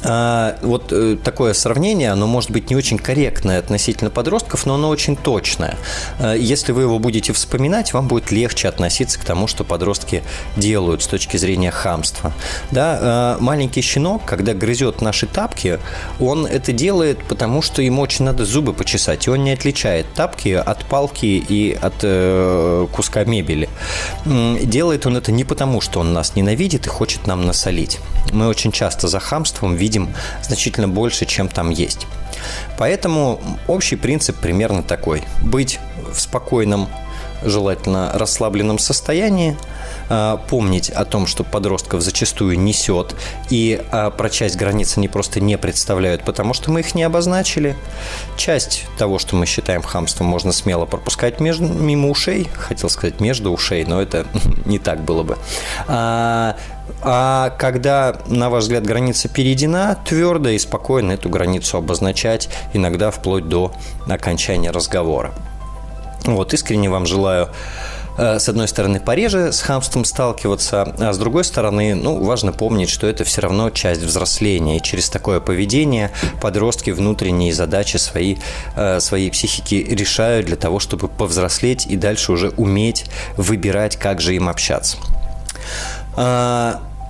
S1: А, вот э, такое сравнение, оно может быть не очень корректное относительно подростков, но оно очень точное. А, если вы его будете вспоминать, вам будет легче относиться к тому, что подростки делают с точки зрения хамства. Да, а, маленький щенок, когда грызет наши тапки, он это делает, потому что ему очень надо зубы почесать, и он не отличает тапки от палки и от э, куска мебели. Делает он это не потому, что он нас ненавидит и хочет нам насолить. Мы очень часто за хамством видим значительно больше, чем там есть. Поэтому общий принцип примерно такой. Быть в спокойном, желательно расслабленном состоянии, а, помнить о том, что подростков зачастую несет, и а, про часть границ они просто не представляют, потому что мы их не обозначили. Часть того, что мы считаем хамством, можно смело пропускать между, мимо ушей, хотел сказать между ушей, но это не так было бы. А, А когда, на ваш взгляд, граница перейдена, твердо и спокойно эту границу обозначать, иногда вплоть до окончания разговора. Вот, искренне вам желаю Э, с одной стороны, пореже с хамством сталкиваться, а с другой стороны, ну, важно помнить, что это все равно часть взросления. И через такое поведение подростки внутренние задачи свои, э, своей психики решают для того, чтобы повзрослеть и дальше уже уметь выбирать, как же им общаться.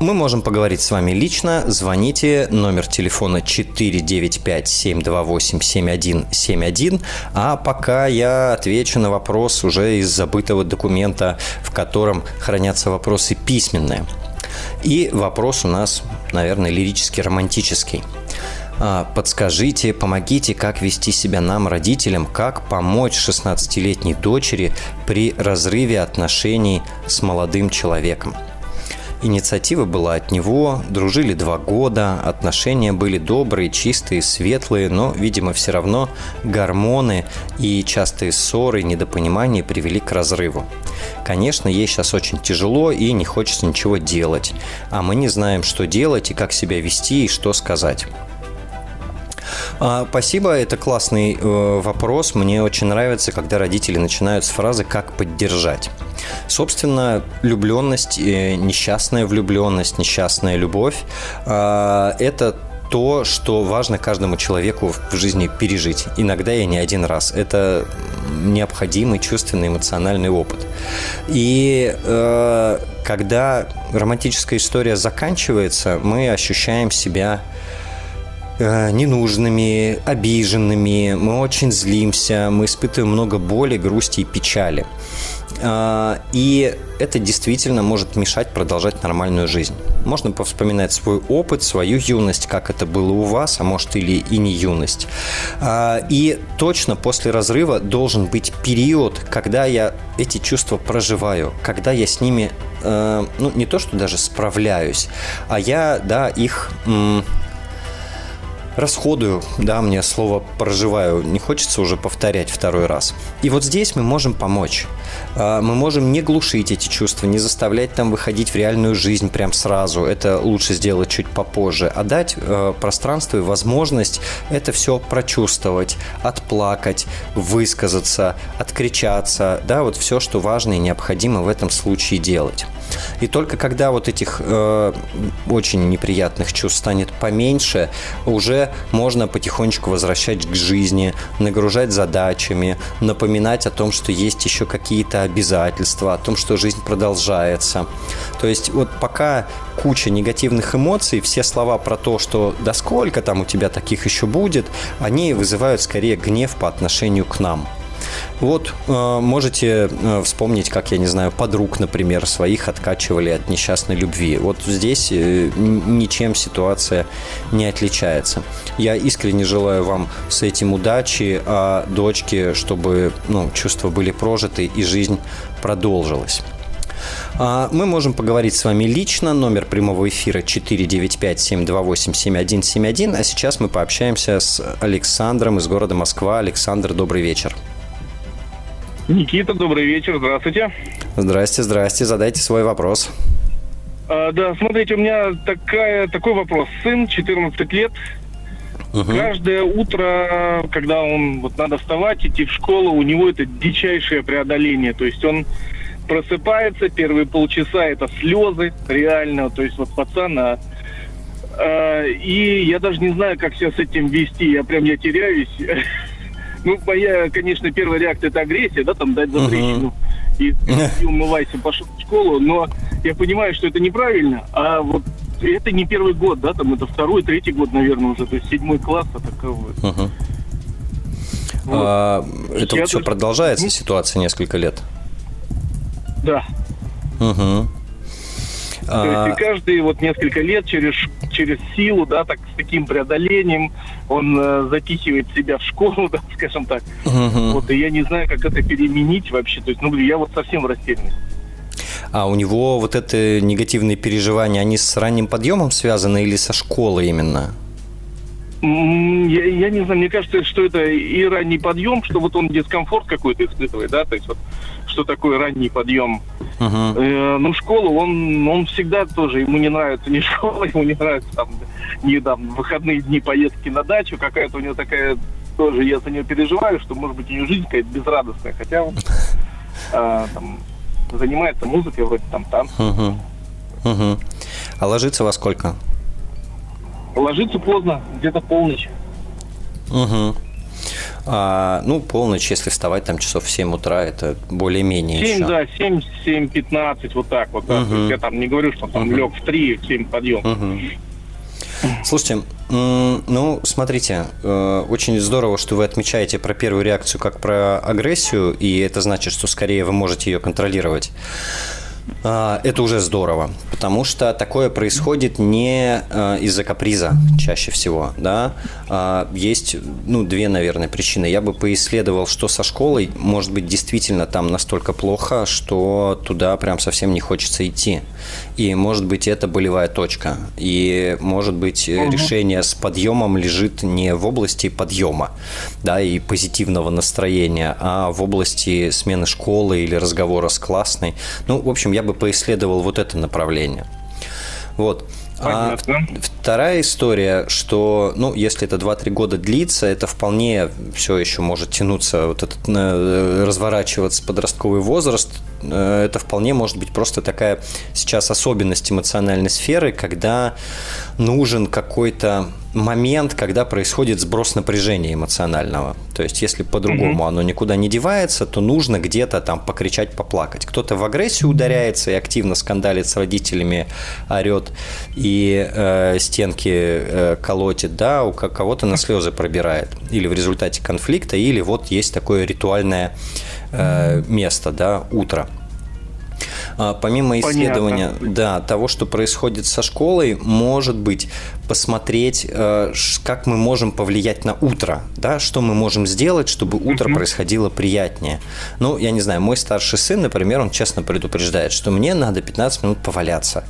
S1: Мы можем поговорить с вами лично. Звоните. Номер телефона 495-728-7171. А пока я отвечу на вопрос уже из забытого документа, в котором хранятся вопросы письменные. И вопрос у нас, наверное, лирически-романтический. А, подскажите, помогите, как вести себя нам, родителям, как помочь 16-летней дочери при разрыве отношений с молодым человеком. Инициатива была от него, дружили два года, отношения были добрые, чистые, светлые, но, видимо, все равно гормоны и частые ссоры, недопонимания привели к разрыву. Конечно, ей сейчас очень тяжело и не хочется ничего делать, а мы не знаем, что делать и как себя вести и что сказать. А, спасибо, это классный э, вопрос. Мне очень нравится, когда родители начинают с фразы «как поддержать». Собственно, влюбленность, э, несчастная влюбленность, несчастная любовь э, – это то, что важно каждому человеку в жизни пережить. Иногда и не один раз. Это необходимый чувственный эмоциональный опыт. И э, когда романтическая история заканчивается, мы ощущаем себя Э, ненужными, обиженными, мы очень злимся, мы испытываем много боли, грусти и печали. Э, и это действительно может мешать продолжать нормальную жизнь. Можно повспоминать свой опыт, свою юность, как это было у вас, а может или и не юность. Э, и точно после разрыва должен быть период, когда я эти чувства проживаю, когда я с ними, ну не то что даже справляюсь, а я, да, их расходую, да, мне слово проживаю, не хочется уже повторять второй раз. И вот здесь мы можем помочь. А, мы можем не глушить эти чувства, не заставлять там выходить в реальную жизнь прям сразу. Это лучше сделать чуть попозже. А дать э, пространство и возможность это все прочувствовать, отплакать, высказаться, откричаться. Да, вот все, что важно и необходимо в этом случае делать. И только когда вот этих э, очень неприятных чувств станет поменьше, уже можно потихонечку возвращать к жизни, нагружать задачами, напоминать о том, что есть еще какие-то обязательства, о том, что жизнь продолжается. То есть вот пока куча негативных эмоций, все слова про то, что да сколько там у тебя таких еще будет, они вызывают скорее гнев по отношению к нам. Вот э, можете э, вспомнить, как, я не знаю, подруг, например, своих откачивали от несчастной любви. Вот здесь э, ничем ситуация не отличается. Я искренне желаю вам с этим удачи, а дочке, чтобы ну, чувства были прожиты и жизнь продолжилась. А, мы можем поговорить с вами лично. Номер прямого эфира 495-728-7171. А сейчас мы пообщаемся с Александром из города Москва. Александр, добрый вечер.
S6: Никита, добрый вечер, здравствуйте.
S1: Здрасте, здрасте, задайте свой вопрос.
S6: А, да, смотрите, у меня такая, такой вопрос. Сын, 14 лет, Угу. Каждое утро, когда он вот надо вставать, идти в школу, у него это дичайшее преодоление. То есть он просыпается, первые полчаса это слезы, реально. То есть вот пацан, а, а, и я даже не знаю, как себя с этим вести. Я прям я теряюсь. Ну, моя, конечно, первая реакция это агрессия, да, там дать за трещину и, и умывайся, пошел в школу, но я понимаю, что это неправильно, а вот это не первый год, да, там это второй, третий год, наверное, уже, то есть седьмой класс, а таковой.
S1: Uh-huh. Вот. А, это вот все даже... продолжается, ситуация несколько лет?
S6: Да.
S1: Угу.
S6: То есть и а. каждые вот несколько лет через, через силу, да, так с таким преодолением он э, запихивает себя в школу, да, скажем так. Угу. Вот, и я не знаю, как это переменить вообще. То есть, ну, я вот совсем в растерянности.
S1: А у него вот это негативные переживания, они с ранним подъемом связаны или со школы именно?
S6: Я, я не знаю, мне кажется, что это и ранний подъем, что вот он дискомфорт какой-то испытывает, да, то есть вот что такое ранний подъем. Uh-huh. Э, ну, школу он, он всегда тоже, ему не нравится ни школа, ему не нравится там, ни там выходные дни поездки на дачу, какая-то у него такая тоже, я за нее переживаю, что, может быть, у нее жизнь какая-то безрадостная, хотя он э, там, занимается музыкой, вроде там танцев. Uh-huh.
S1: Uh-huh. А ложится во сколько?
S6: Ложится поздно, где-то полночь.
S1: Угу. А, ну, полночь, если вставать там часов в 7 утра, это более-менее
S6: 7, еще. да, 7, 7, 15, вот так вот. Да. Угу. То есть я там не говорю, что там угу. лег в 3, в 7 подъем. Угу.
S1: Слушайте, ну, смотрите, э, очень здорово, что вы отмечаете про первую реакцию как про агрессию, и это значит, что скорее вы можете ее контролировать. А, это уже здорово, потому что такое происходит не а, из-за каприза чаще всего, да. А, есть, ну, две, наверное, причины. Я бы поисследовал, что со школой, может быть, действительно там настолько плохо, что туда прям совсем не хочется идти. И, может быть, это болевая точка. И, может быть, угу. решение с подъемом лежит не в области подъема, да, и позитивного настроения, а в области смены школы или разговора с классной. Ну, в общем, я бы поисследовал вот это направление. Вот. А вторая история, что, ну, если это 2-3 года длится, это вполне все еще может тянуться, вот этот, э, разворачиваться подростковый возраст, это вполне может быть просто такая сейчас особенность эмоциональной сферы, когда нужен какой-то момент, когда происходит сброс напряжения эмоционального. То есть, если по-другому mm-hmm. оно никуда не девается, то нужно где-то там покричать, поплакать. Кто-то в агрессию ударяется и активно скандалит с родителями, орет и э, стенки э, колотит, да, у кого-то на слезы пробирает. Или в результате конфликта, или вот есть такое ритуальное э, место, да, утро. А, помимо исследования, Понятно. да, того, что происходит со школой, может быть, посмотреть, э, как мы можем повлиять на утро, да, что мы можем сделать, чтобы утро mm-hmm. происходило приятнее. Ну, я не знаю, мой старший сын, например, он честно предупреждает, что мне надо 15 минут поваляться.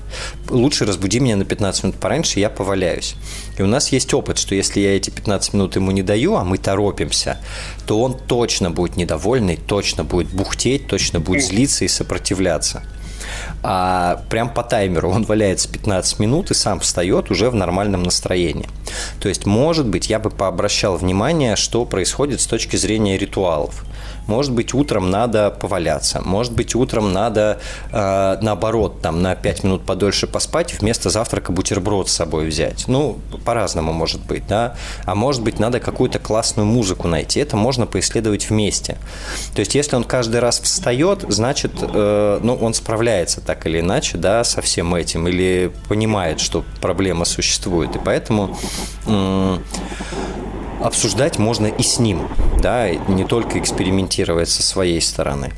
S1: Лучше разбуди меня на 15 минут пораньше, я поваляюсь. И у нас есть опыт, что если я эти 15 минут ему не даю, а мы торопимся, то он точно будет недовольный, точно будет бухтеть, точно будет злиться и сопротивляться а прям по таймеру он валяется 15 минут и сам встает уже в нормальном настроении. То есть, может быть, я бы пообращал внимание, что происходит с точки зрения ритуалов. Может быть, утром надо поваляться. Может быть, утром надо, э, наоборот, там, на 5 минут подольше поспать, вместо завтрака бутерброд с собой взять. Ну, по-разному может быть, да. А может быть, надо какую-то классную музыку найти. Это можно поисследовать вместе. То есть, если он каждый раз встает, значит, э, ну, он справляется так или иначе, да, со всем этим, или понимает, что проблема существует. И поэтому э, обсуждать можно и с ним, да, не только экспериментировать со своей стороны.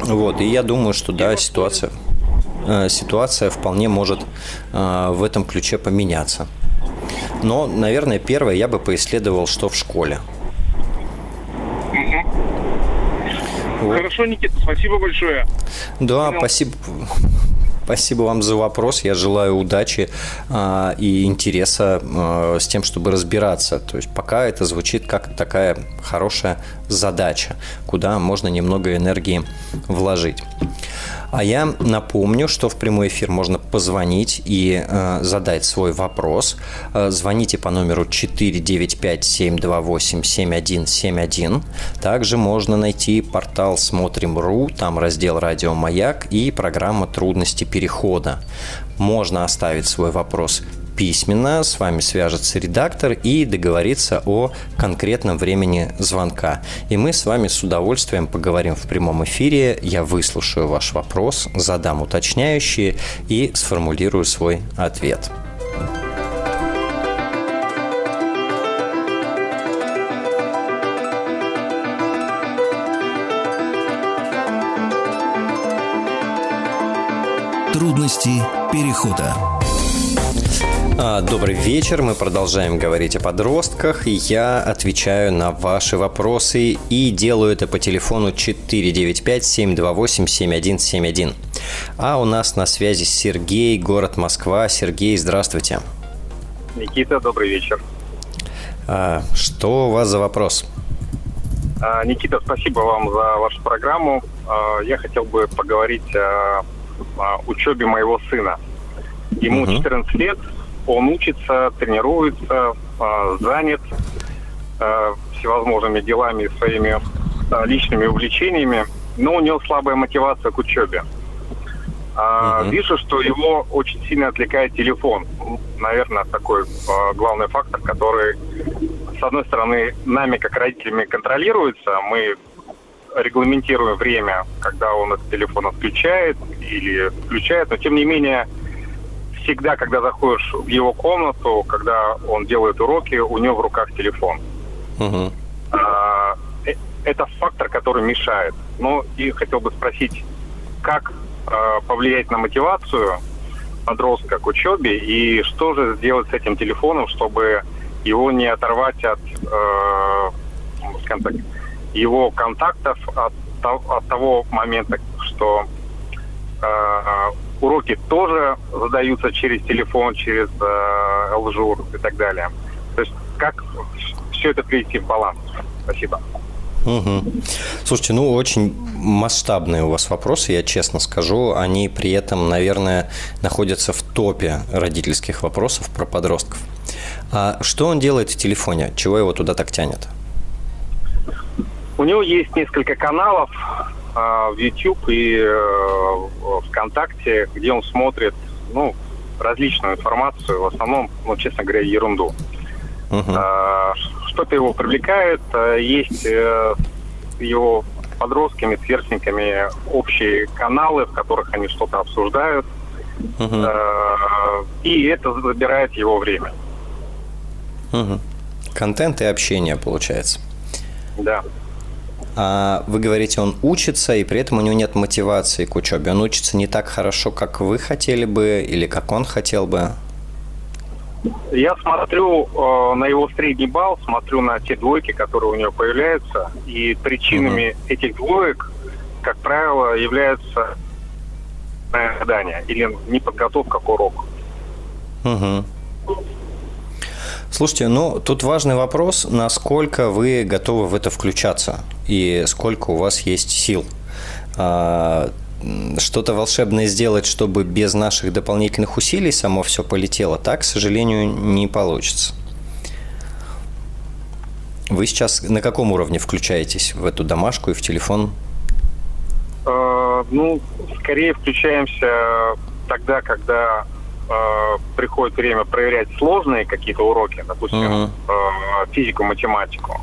S1: Вот, и я думаю, что да, ситуация, э, ситуация вполне может э, в этом ключе поменяться. Но, наверное, первое я бы поисследовал, что в школе.
S6: Вот. Хорошо, Никита, спасибо большое.
S1: Да, спасибо. Спасибо вам за вопрос. Я желаю удачи э, и интереса э, с тем, чтобы разбираться. То есть пока это звучит как такая хорошая задача, куда можно немного энергии вложить. А я напомню, что в прямой эфир можно позвонить и э, задать свой вопрос. Э, звоните по номеру 495-728-7171. Также можно найти портал «Смотрим.ру», там раздел «Радио Маяк» и программа «Трудности перехода». Можно оставить свой вопрос письменно, с вами свяжется редактор и договорится о конкретном времени звонка. И мы с вами с удовольствием поговорим в прямом эфире. Я выслушаю ваш вопрос, задам уточняющие и сформулирую свой ответ.
S3: Трудности перехода.
S1: А, добрый вечер. Мы продолжаем говорить о подростках. Я отвечаю на ваши вопросы и делаю это по телефону 495-728-7171. А у нас на связи Сергей, город Москва. Сергей, здравствуйте.
S7: Никита, добрый вечер.
S1: А, что у вас за вопрос?
S7: А, Никита, спасибо вам за вашу программу. Я хотел бы поговорить о, учебе моего сына. Ему угу. 14 лет, он учится, тренируется, а, занят всевозможными делами, своими личными увлечениями, но у него слабая мотивация к учебе. А, угу. Вижу, что его очень сильно отвлекает телефон. Наверное, такой а, главный фактор, который, с одной стороны, нами, как родителями, контролируется. Мы регламентируем время, когда он этот телефон отключает или включает, но тем не менее, всегда, когда заходишь в его комнату, когда он делает уроки, у него в руках телефон. Угу. А, это фактор, который мешает. Ну и хотел бы спросить, как Э, повлиять на мотивацию подростка к учебе и что же сделать с этим телефоном, чтобы его не оторвать от, э, скажем так, его контактов от, от того момента, что э, уроки тоже задаются через телефон, через э, лжур и так далее. То есть как все это привести в баланс? Спасибо.
S1: Угу. Слушайте, ну очень масштабные у вас вопросы, я честно скажу. Они при этом, наверное, находятся в топе родительских вопросов про подростков. А что он делает в телефоне? Чего его туда так тянет?
S7: У него есть несколько каналов в YouTube и э, ВКонтакте, где он смотрит ну, различную информацию, в основном, ну, честно говоря, ерунду. Uh-huh. Что-то его привлекает. Э, есть э, его подростками, сверстниками общие каналы, в которых они что-то обсуждают. Угу. И это забирает его время.
S1: Угу. Контент и общение, получается.
S7: Да.
S1: А вы говорите, он учится, и при этом у него нет мотивации к учебе. Он учится не так хорошо, как вы хотели бы, или как он хотел бы?
S7: Я смотрю э, на его средний балл, смотрю на те двойки, которые у него появляются, и причинами угу. этих двоек, как правило, являются задание или неподготовка к уроку.
S1: Угу. Слушайте, ну тут важный вопрос, насколько вы готовы в это включаться и сколько у вас есть сил. А, что-то волшебное сделать, чтобы без наших дополнительных усилий само все полетело, так, к сожалению, не получится. Вы сейчас на каком уровне включаетесь в эту домашку и в телефон?
S7: Э, ну, скорее включаемся тогда, когда э, приходит время проверять сложные какие-то уроки, допустим, uh-huh. э, физику, математику.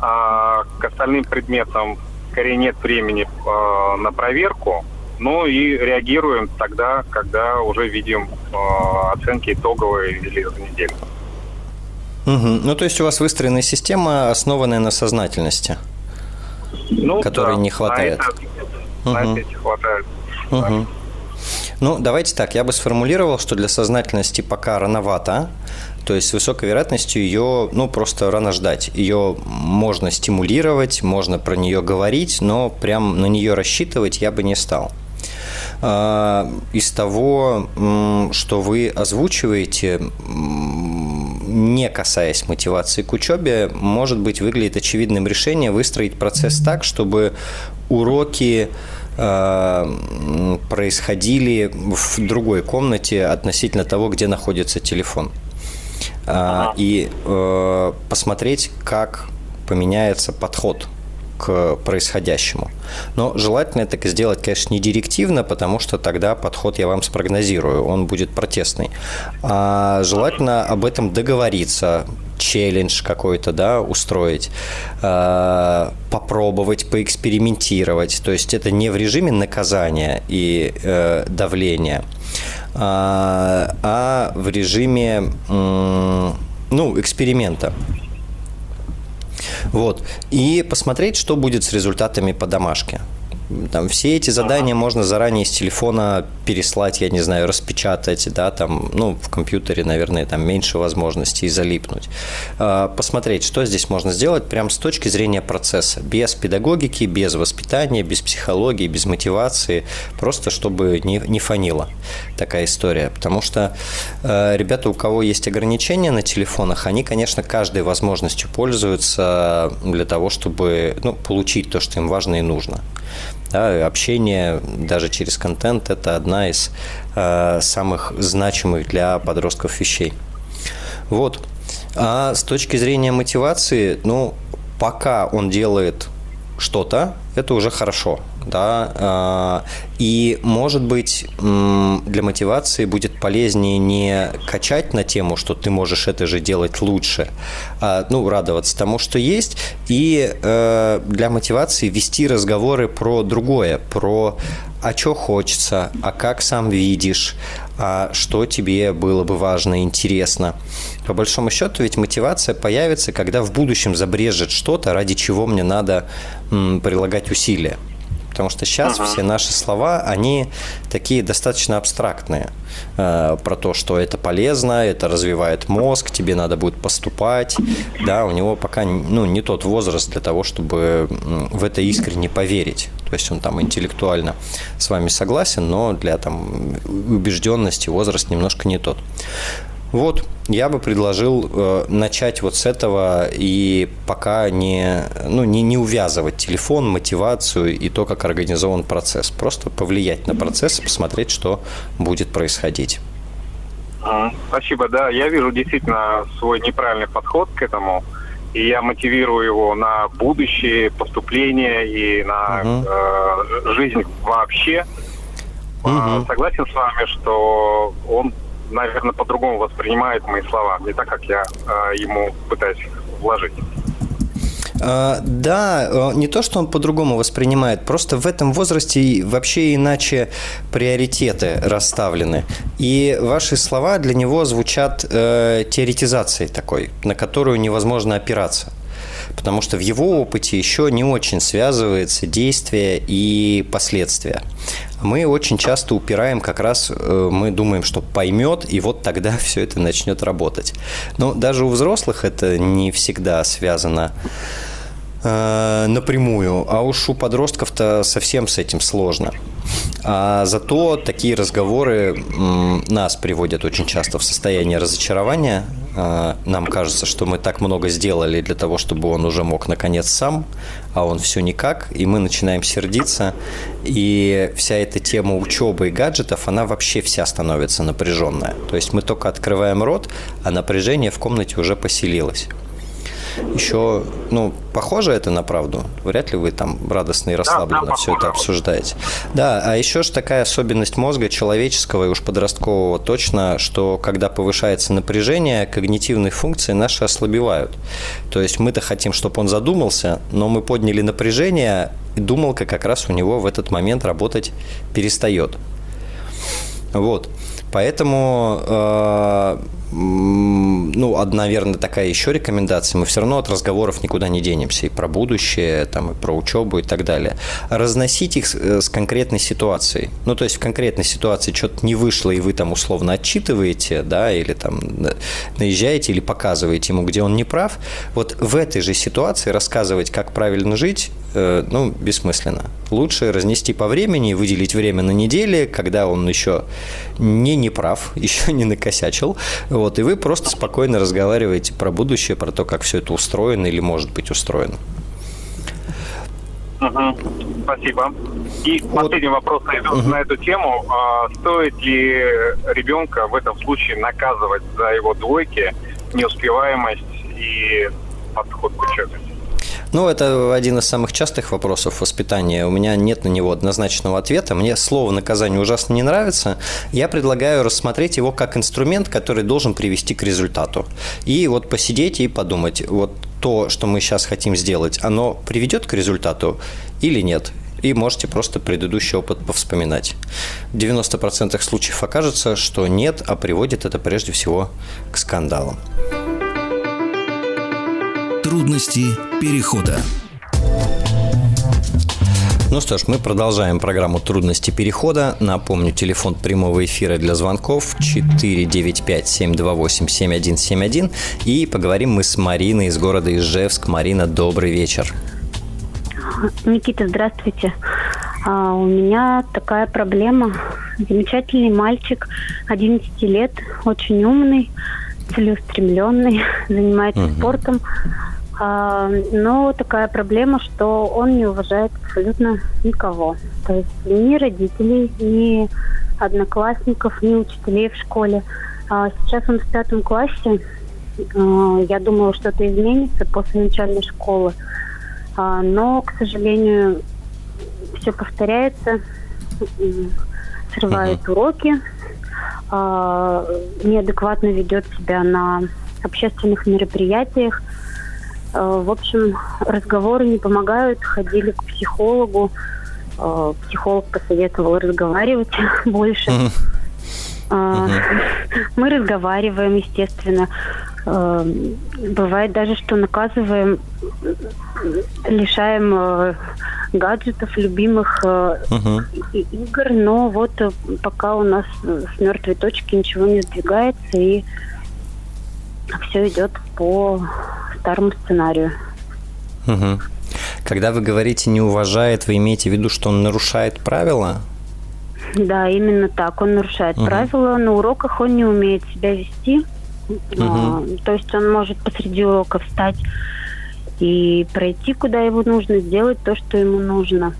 S7: А к остальным предметам скорее нет времени э, на проверку, ну и реагируем тогда, когда уже видим э, оценки итоговые или за неделю.
S1: Угу. Ну, то есть у вас выстроенная система, основанная на сознательности, ну, которой да, не хватает.
S7: На это, угу. на это хватает. Угу.
S1: Ну, давайте так, я бы сформулировал, что для сознательности пока рановато, то есть с высокой вероятностью ее, ну, просто рано ждать. Ее можно стимулировать, можно про нее говорить, но прям на нее рассчитывать я бы не стал. А, из того, что вы озвучиваете, не касаясь мотивации к учебе, может быть, выглядит очевидным решение выстроить процесс так, чтобы уроки а, происходили в другой комнате относительно того, где находится телефон. Ага. и э, посмотреть, как поменяется подход к происходящему. Но желательно это сделать, конечно, не директивно, потому что тогда подход я вам спрогнозирую, он будет протестный. А желательно об этом договориться, челлендж какой-то, да, устроить, э, попробовать, поэкспериментировать. То есть это не в режиме наказания и э, давления, а, а в режиме ну, эксперимента. Вот. И посмотреть, что будет с результатами по домашке. Там все эти задания можно заранее с телефона переслать, я не знаю, распечатать, да, там, ну, в компьютере, наверное, там меньше возможностей залипнуть. А, посмотреть, что здесь можно сделать прямо с точки зрения процесса, без педагогики, без воспитания, без психологии, без мотивации, просто чтобы не, не фанило такая история. Потому что э, ребята, у кого есть ограничения на телефонах, они, конечно, каждой возможностью пользуются для того, чтобы ну, получить то, что им важно и нужно. Да, общение даже через контент – это одна из э, самых значимых для подростков вещей. Вот. А с точки зрения мотивации, ну, пока он делает что-то, это уже хорошо. Да? А, и, может быть, для мотивации будет полезнее не качать на тему, что ты можешь это же делать лучше, а ну, радоваться тому, что есть, и э, для мотивации вести разговоры про другое, про а что хочется, а как сам видишь, а что тебе было бы важно, интересно. По большому счету, ведь мотивация появится, когда в будущем забрежет что-то, ради чего мне надо м, прилагать усилия. Потому что сейчас uh-huh. все наши слова, они такие достаточно абстрактные. Э, про то, что это полезно, это развивает мозг, тебе надо будет поступать. Да, у него пока ну, не тот возраст для того, чтобы в это искренне поверить. То есть он там интеллектуально с вами согласен, но для там, убежденности возраст немножко не тот. Вот, я бы предложил э, начать вот с этого и пока не, ну, не, не увязывать телефон, мотивацию и то, как организован процесс. Просто повлиять на процесс и посмотреть, что будет происходить.
S7: Спасибо, да. Я вижу действительно свой неправильный подход к этому. И я мотивирую его на будущее поступление и на угу. э, жизнь вообще. Угу. Согласен с вами, что он наверное, по-другому воспринимает мои слова, не так, как я э, ему пытаюсь вложить.
S1: А, да, э, не то, что он по-другому воспринимает, просто в этом возрасте вообще иначе приоритеты расставлены. И ваши слова для него звучат э, теоретизацией такой, на которую невозможно опираться потому что в его опыте еще не очень связывается действие и последствия. Мы очень часто упираем как раз, э, мы думаем, что поймет, и вот тогда все это начнет работать. Но даже у взрослых это не всегда связано э, напрямую, а уж у подростков-то совсем с этим сложно. А зато такие разговоры нас приводят очень часто в состояние разочарования. А, нам кажется, что мы так много сделали для того, чтобы он уже мог наконец сам, а он все никак, и мы начинаем сердиться. И вся эта тема учебы и гаджетов, она вообще вся становится напряженная. То есть мы только открываем рот, а напряжение в комнате уже поселилось еще, ну, похоже это на правду? Вряд ли вы там радостно и расслабленно да, да, все это обсуждаете. Да, а еще же такая особенность мозга человеческого и уж подросткового точно, что когда повышается напряжение, когнитивные функции наши ослабевают. То есть мы-то хотим, чтобы он задумался, но мы подняли напряжение, и думалка как раз у него в этот момент работать перестает. Вот. Поэтому э, ну, одна, наверное, такая еще рекомендация. Мы все равно от разговоров никуда не денемся. И про будущее, там, и про учебу и так далее. Разносить их с, э, с конкретной ситуацией. Ну, то есть в конкретной ситуации что-то не вышло, и вы там условно отчитываете, да, или там наезжаете, или показываете ему, где он не прав. Вот в этой же ситуации рассказывать, как правильно жить, э, ну, бессмысленно. Лучше разнести по времени, выделить время на неделе, когда он еще не неправ, еще не накосячил, вот, и вы просто спокойно разговариваете про будущее, про то, как все это устроено или может быть устроено.
S7: Угу. Спасибо. И вот. последний вопрос на эту, угу. на эту тему. А, стоит ли ребенка в этом случае наказывать за его двойки, неуспеваемость и подход к учебе?
S1: Ну, это один из самых частых вопросов воспитания. У меня нет на него однозначного ответа. Мне слово наказание ужасно не нравится. Я предлагаю рассмотреть его как инструмент, который должен привести к результату. И вот посидеть и подумать, вот то, что мы сейчас хотим сделать, оно приведет к результату или нет? и можете просто предыдущий опыт повспоминать. В 90% случаев окажется, что нет, а приводит это прежде всего к скандалам.
S3: Трудности перехода.
S1: Ну что ж, мы продолжаем программу «Трудности перехода». Напомню, телефон прямого эфира для звонков 495-728-7171. И поговорим мы с Мариной из города Ижевск. Марина, добрый вечер.
S8: Никита, здравствуйте. А, у меня такая проблема. Замечательный мальчик, 11 лет, очень умный, целеустремленный, занимается угу. спортом. А, но такая проблема, что он не уважает абсолютно никого. То есть ни родителей, ни одноклассников, ни учителей в школе. А сейчас он в пятом классе. А, я думала, что-то изменится после начальной школы. Но, к сожалению, все повторяется, срывает uh-huh. уроки, неадекватно ведет себя на общественных мероприятиях. А, в общем, разговоры не помогают, ходили к психологу, психолог посоветовал разговаривать больше. Uh-huh. Мы разговариваем, естественно. Бывает даже, что наказываем, лишаем э, гаджетов, любимых uh-huh. игр, но вот э, пока у нас с мертвой точки ничего не сдвигается, и все идет по старому сценарию.
S1: Uh-huh. Когда вы говорите «не уважает», вы имеете в виду, что он нарушает правила?
S8: Да, именно так. Он нарушает uh-huh. правила. На уроках он не умеет себя вести. Uh-huh. А, то есть он может посреди урока встать и пройти, куда его нужно, сделать то, что ему нужно.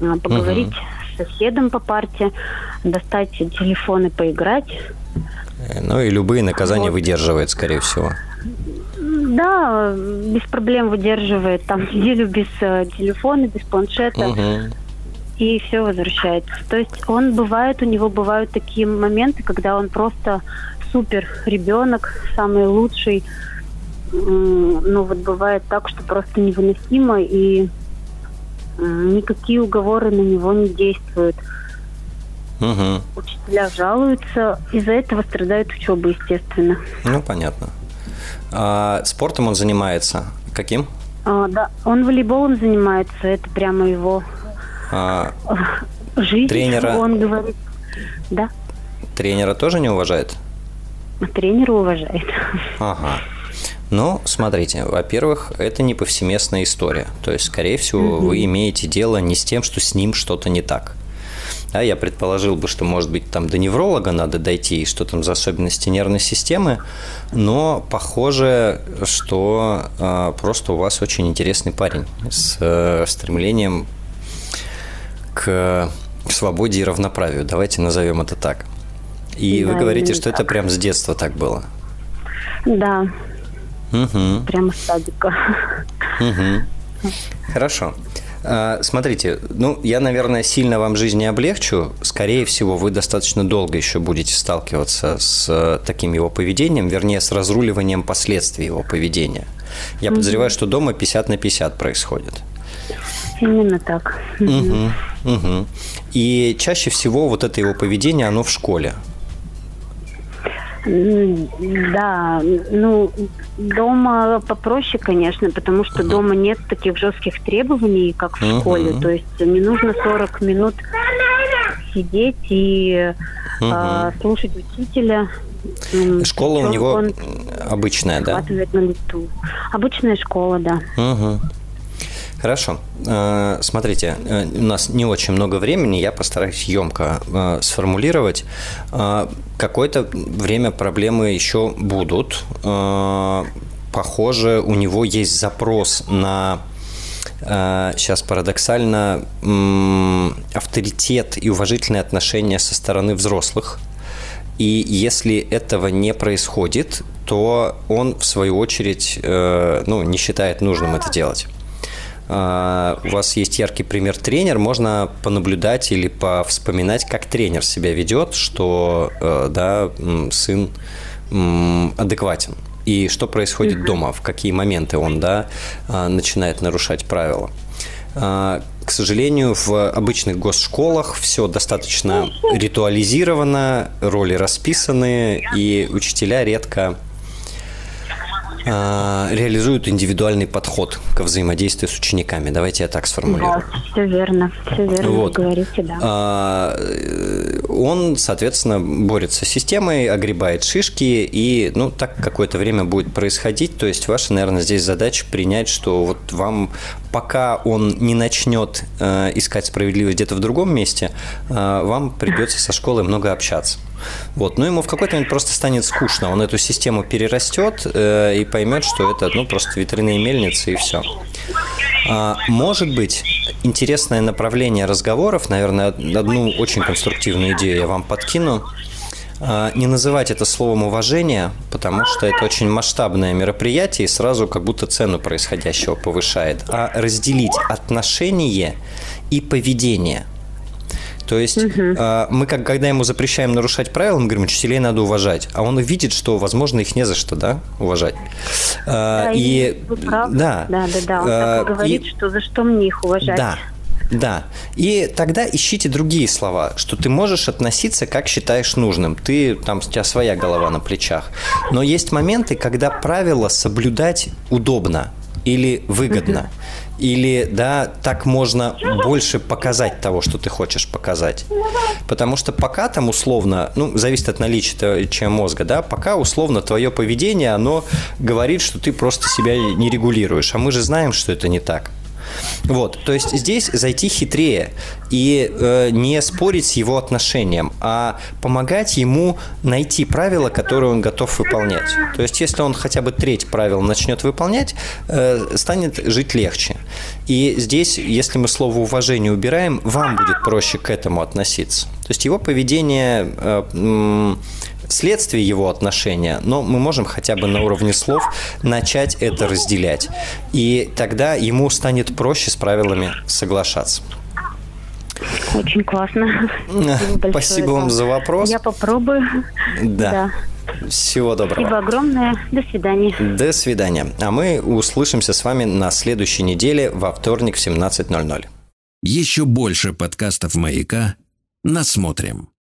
S8: А, поговорить угу. с соседом по парте, достать телефон и поиграть.
S1: Ну и любые наказания вот. выдерживает, скорее всего.
S8: Да, без проблем выдерживает. Там неделю без э, телефона, без планшета. Угу. И все возвращается. То есть он бывает, у него бывают такие моменты, когда он просто супер ребенок, самый лучший, ну вот бывает так, что просто невыносимо, и никакие уговоры на него не действуют. Угу. Учителя жалуются, из-за этого страдает учеба, естественно.
S1: Ну, понятно. А спортом он занимается? Каким?
S8: А, да, он волейболом занимается, это прямо его а, жизнь. Тренера? Он говорит, да.
S1: Тренера тоже не уважает?
S8: Тренера уважает.
S1: Ага. Ну, смотрите, во-первых, это не повсеместная история. То есть, скорее всего, угу. вы имеете дело не с тем, что с ним что-то не так. Да, я предположил бы, что, может быть, там до невролога надо дойти, и что там за особенности нервной системы, но похоже, что э, просто у вас очень интересный парень с э, стремлением к свободе и равноправию. Давайте назовем это так. И да, вы говорите, что так. это прям с детства так было.
S8: Да, Угу. Прямо с садика.
S1: Угу. Хорошо. А, смотрите, ну, я, наверное, сильно вам жизнь не облегчу. Скорее всего, вы достаточно долго еще будете сталкиваться с э, таким его поведением, вернее, с разруливанием последствий его поведения. Я угу. подозреваю, что дома 50 на 50 происходит.
S8: Именно так.
S1: Угу. Угу. И чаще всего вот это его поведение, оно в школе.
S8: Да, ну, дома попроще, конечно, потому что uh-huh. дома нет таких жестких требований, как в uh-huh. школе. То есть не нужно 40 минут сидеть и uh-huh. а, слушать учителя.
S1: Школа у него обычная, да?
S8: На лету. Обычная школа, да.
S1: Угу. Хорошо. Э, смотрите, э, у нас не очень много времени, я постараюсь емко э, сформулировать. Какое-то время проблемы еще будут. Похоже, у него есть запрос на сейчас парадоксально авторитет и уважительные отношения со стороны взрослых. И если этого не происходит, то он, в свою очередь, ну, не считает нужным это делать. А, у вас есть яркий пример тренер, можно понаблюдать или повспоминать, как тренер себя ведет, что э, да, сын адекватен. И что происходит дома, в какие моменты он да, а, начинает нарушать правила. А, к сожалению, в обычных госшколах все достаточно ритуализировано, роли расписаны, и учителя редко э, реализуют индивидуальный подход к взаимодействию с учениками. Давайте я так сформулирую.
S8: Да, все верно, все верно вот. говорите, да.
S1: А, он, соответственно, борется с системой, огребает шишки, и, ну, так какое-то время будет происходить. То есть ваша, наверное, здесь задача принять, что вот вам, пока он не начнет э, искать справедливость где-то в другом месте, э, вам придется со школой много общаться. Вот. Но ему в какой-то момент просто станет скучно. Он эту систему перерастет э, и поймет, что это ну, просто ветряные мельницы и все. А, может быть, интересное направление разговоров, наверное, одну очень конструктивную идею я вам подкину. А, не называть это словом уважение, потому что это очень масштабное мероприятие и сразу как будто цену происходящего повышает, а разделить отношение и поведение – то есть угу. э, мы, как, когда ему запрещаем нарушать правила, мы говорим, учителей надо уважать. А он видит, что, возможно, их не за что, да, уважать.
S8: Э, да, и, правы. Да, да, да, да. Он э, так говорит, и, что за что мне их уважать.
S1: Да, да. И тогда ищите другие слова, что ты можешь относиться, как считаешь нужным. Ты, там, у тебя своя голова на плечах. Но есть моменты, когда правила соблюдать удобно или выгодно. Или, да, так можно больше показать того, что ты хочешь показать. Потому что пока там условно, ну, зависит от наличия мозга, да, пока условно твое поведение, оно говорит, что ты просто себя не регулируешь. А мы же знаем, что это не так. Вот, то есть здесь зайти хитрее и э, не спорить с его отношением, а помогать ему найти правила, которые он готов выполнять. То есть если он хотя бы треть правил начнет выполнять, э, станет жить легче. И здесь, если мы слово уважение убираем, вам будет проще к этому относиться. То есть его поведение э, следствие его отношения, но мы можем хотя бы на уровне слов начать это разделять. И тогда ему станет проще с правилами соглашаться.
S8: Очень классно.
S1: Спасибо, Спасибо вам за вопрос.
S8: Я попробую.
S1: Да. да. Всего доброго.
S8: Спасибо огромное. До свидания.
S1: До свидания. А мы услышимся с вами на следующей неделе во вторник в 17.00.
S3: Еще больше подкастов «Маяка» насмотрим.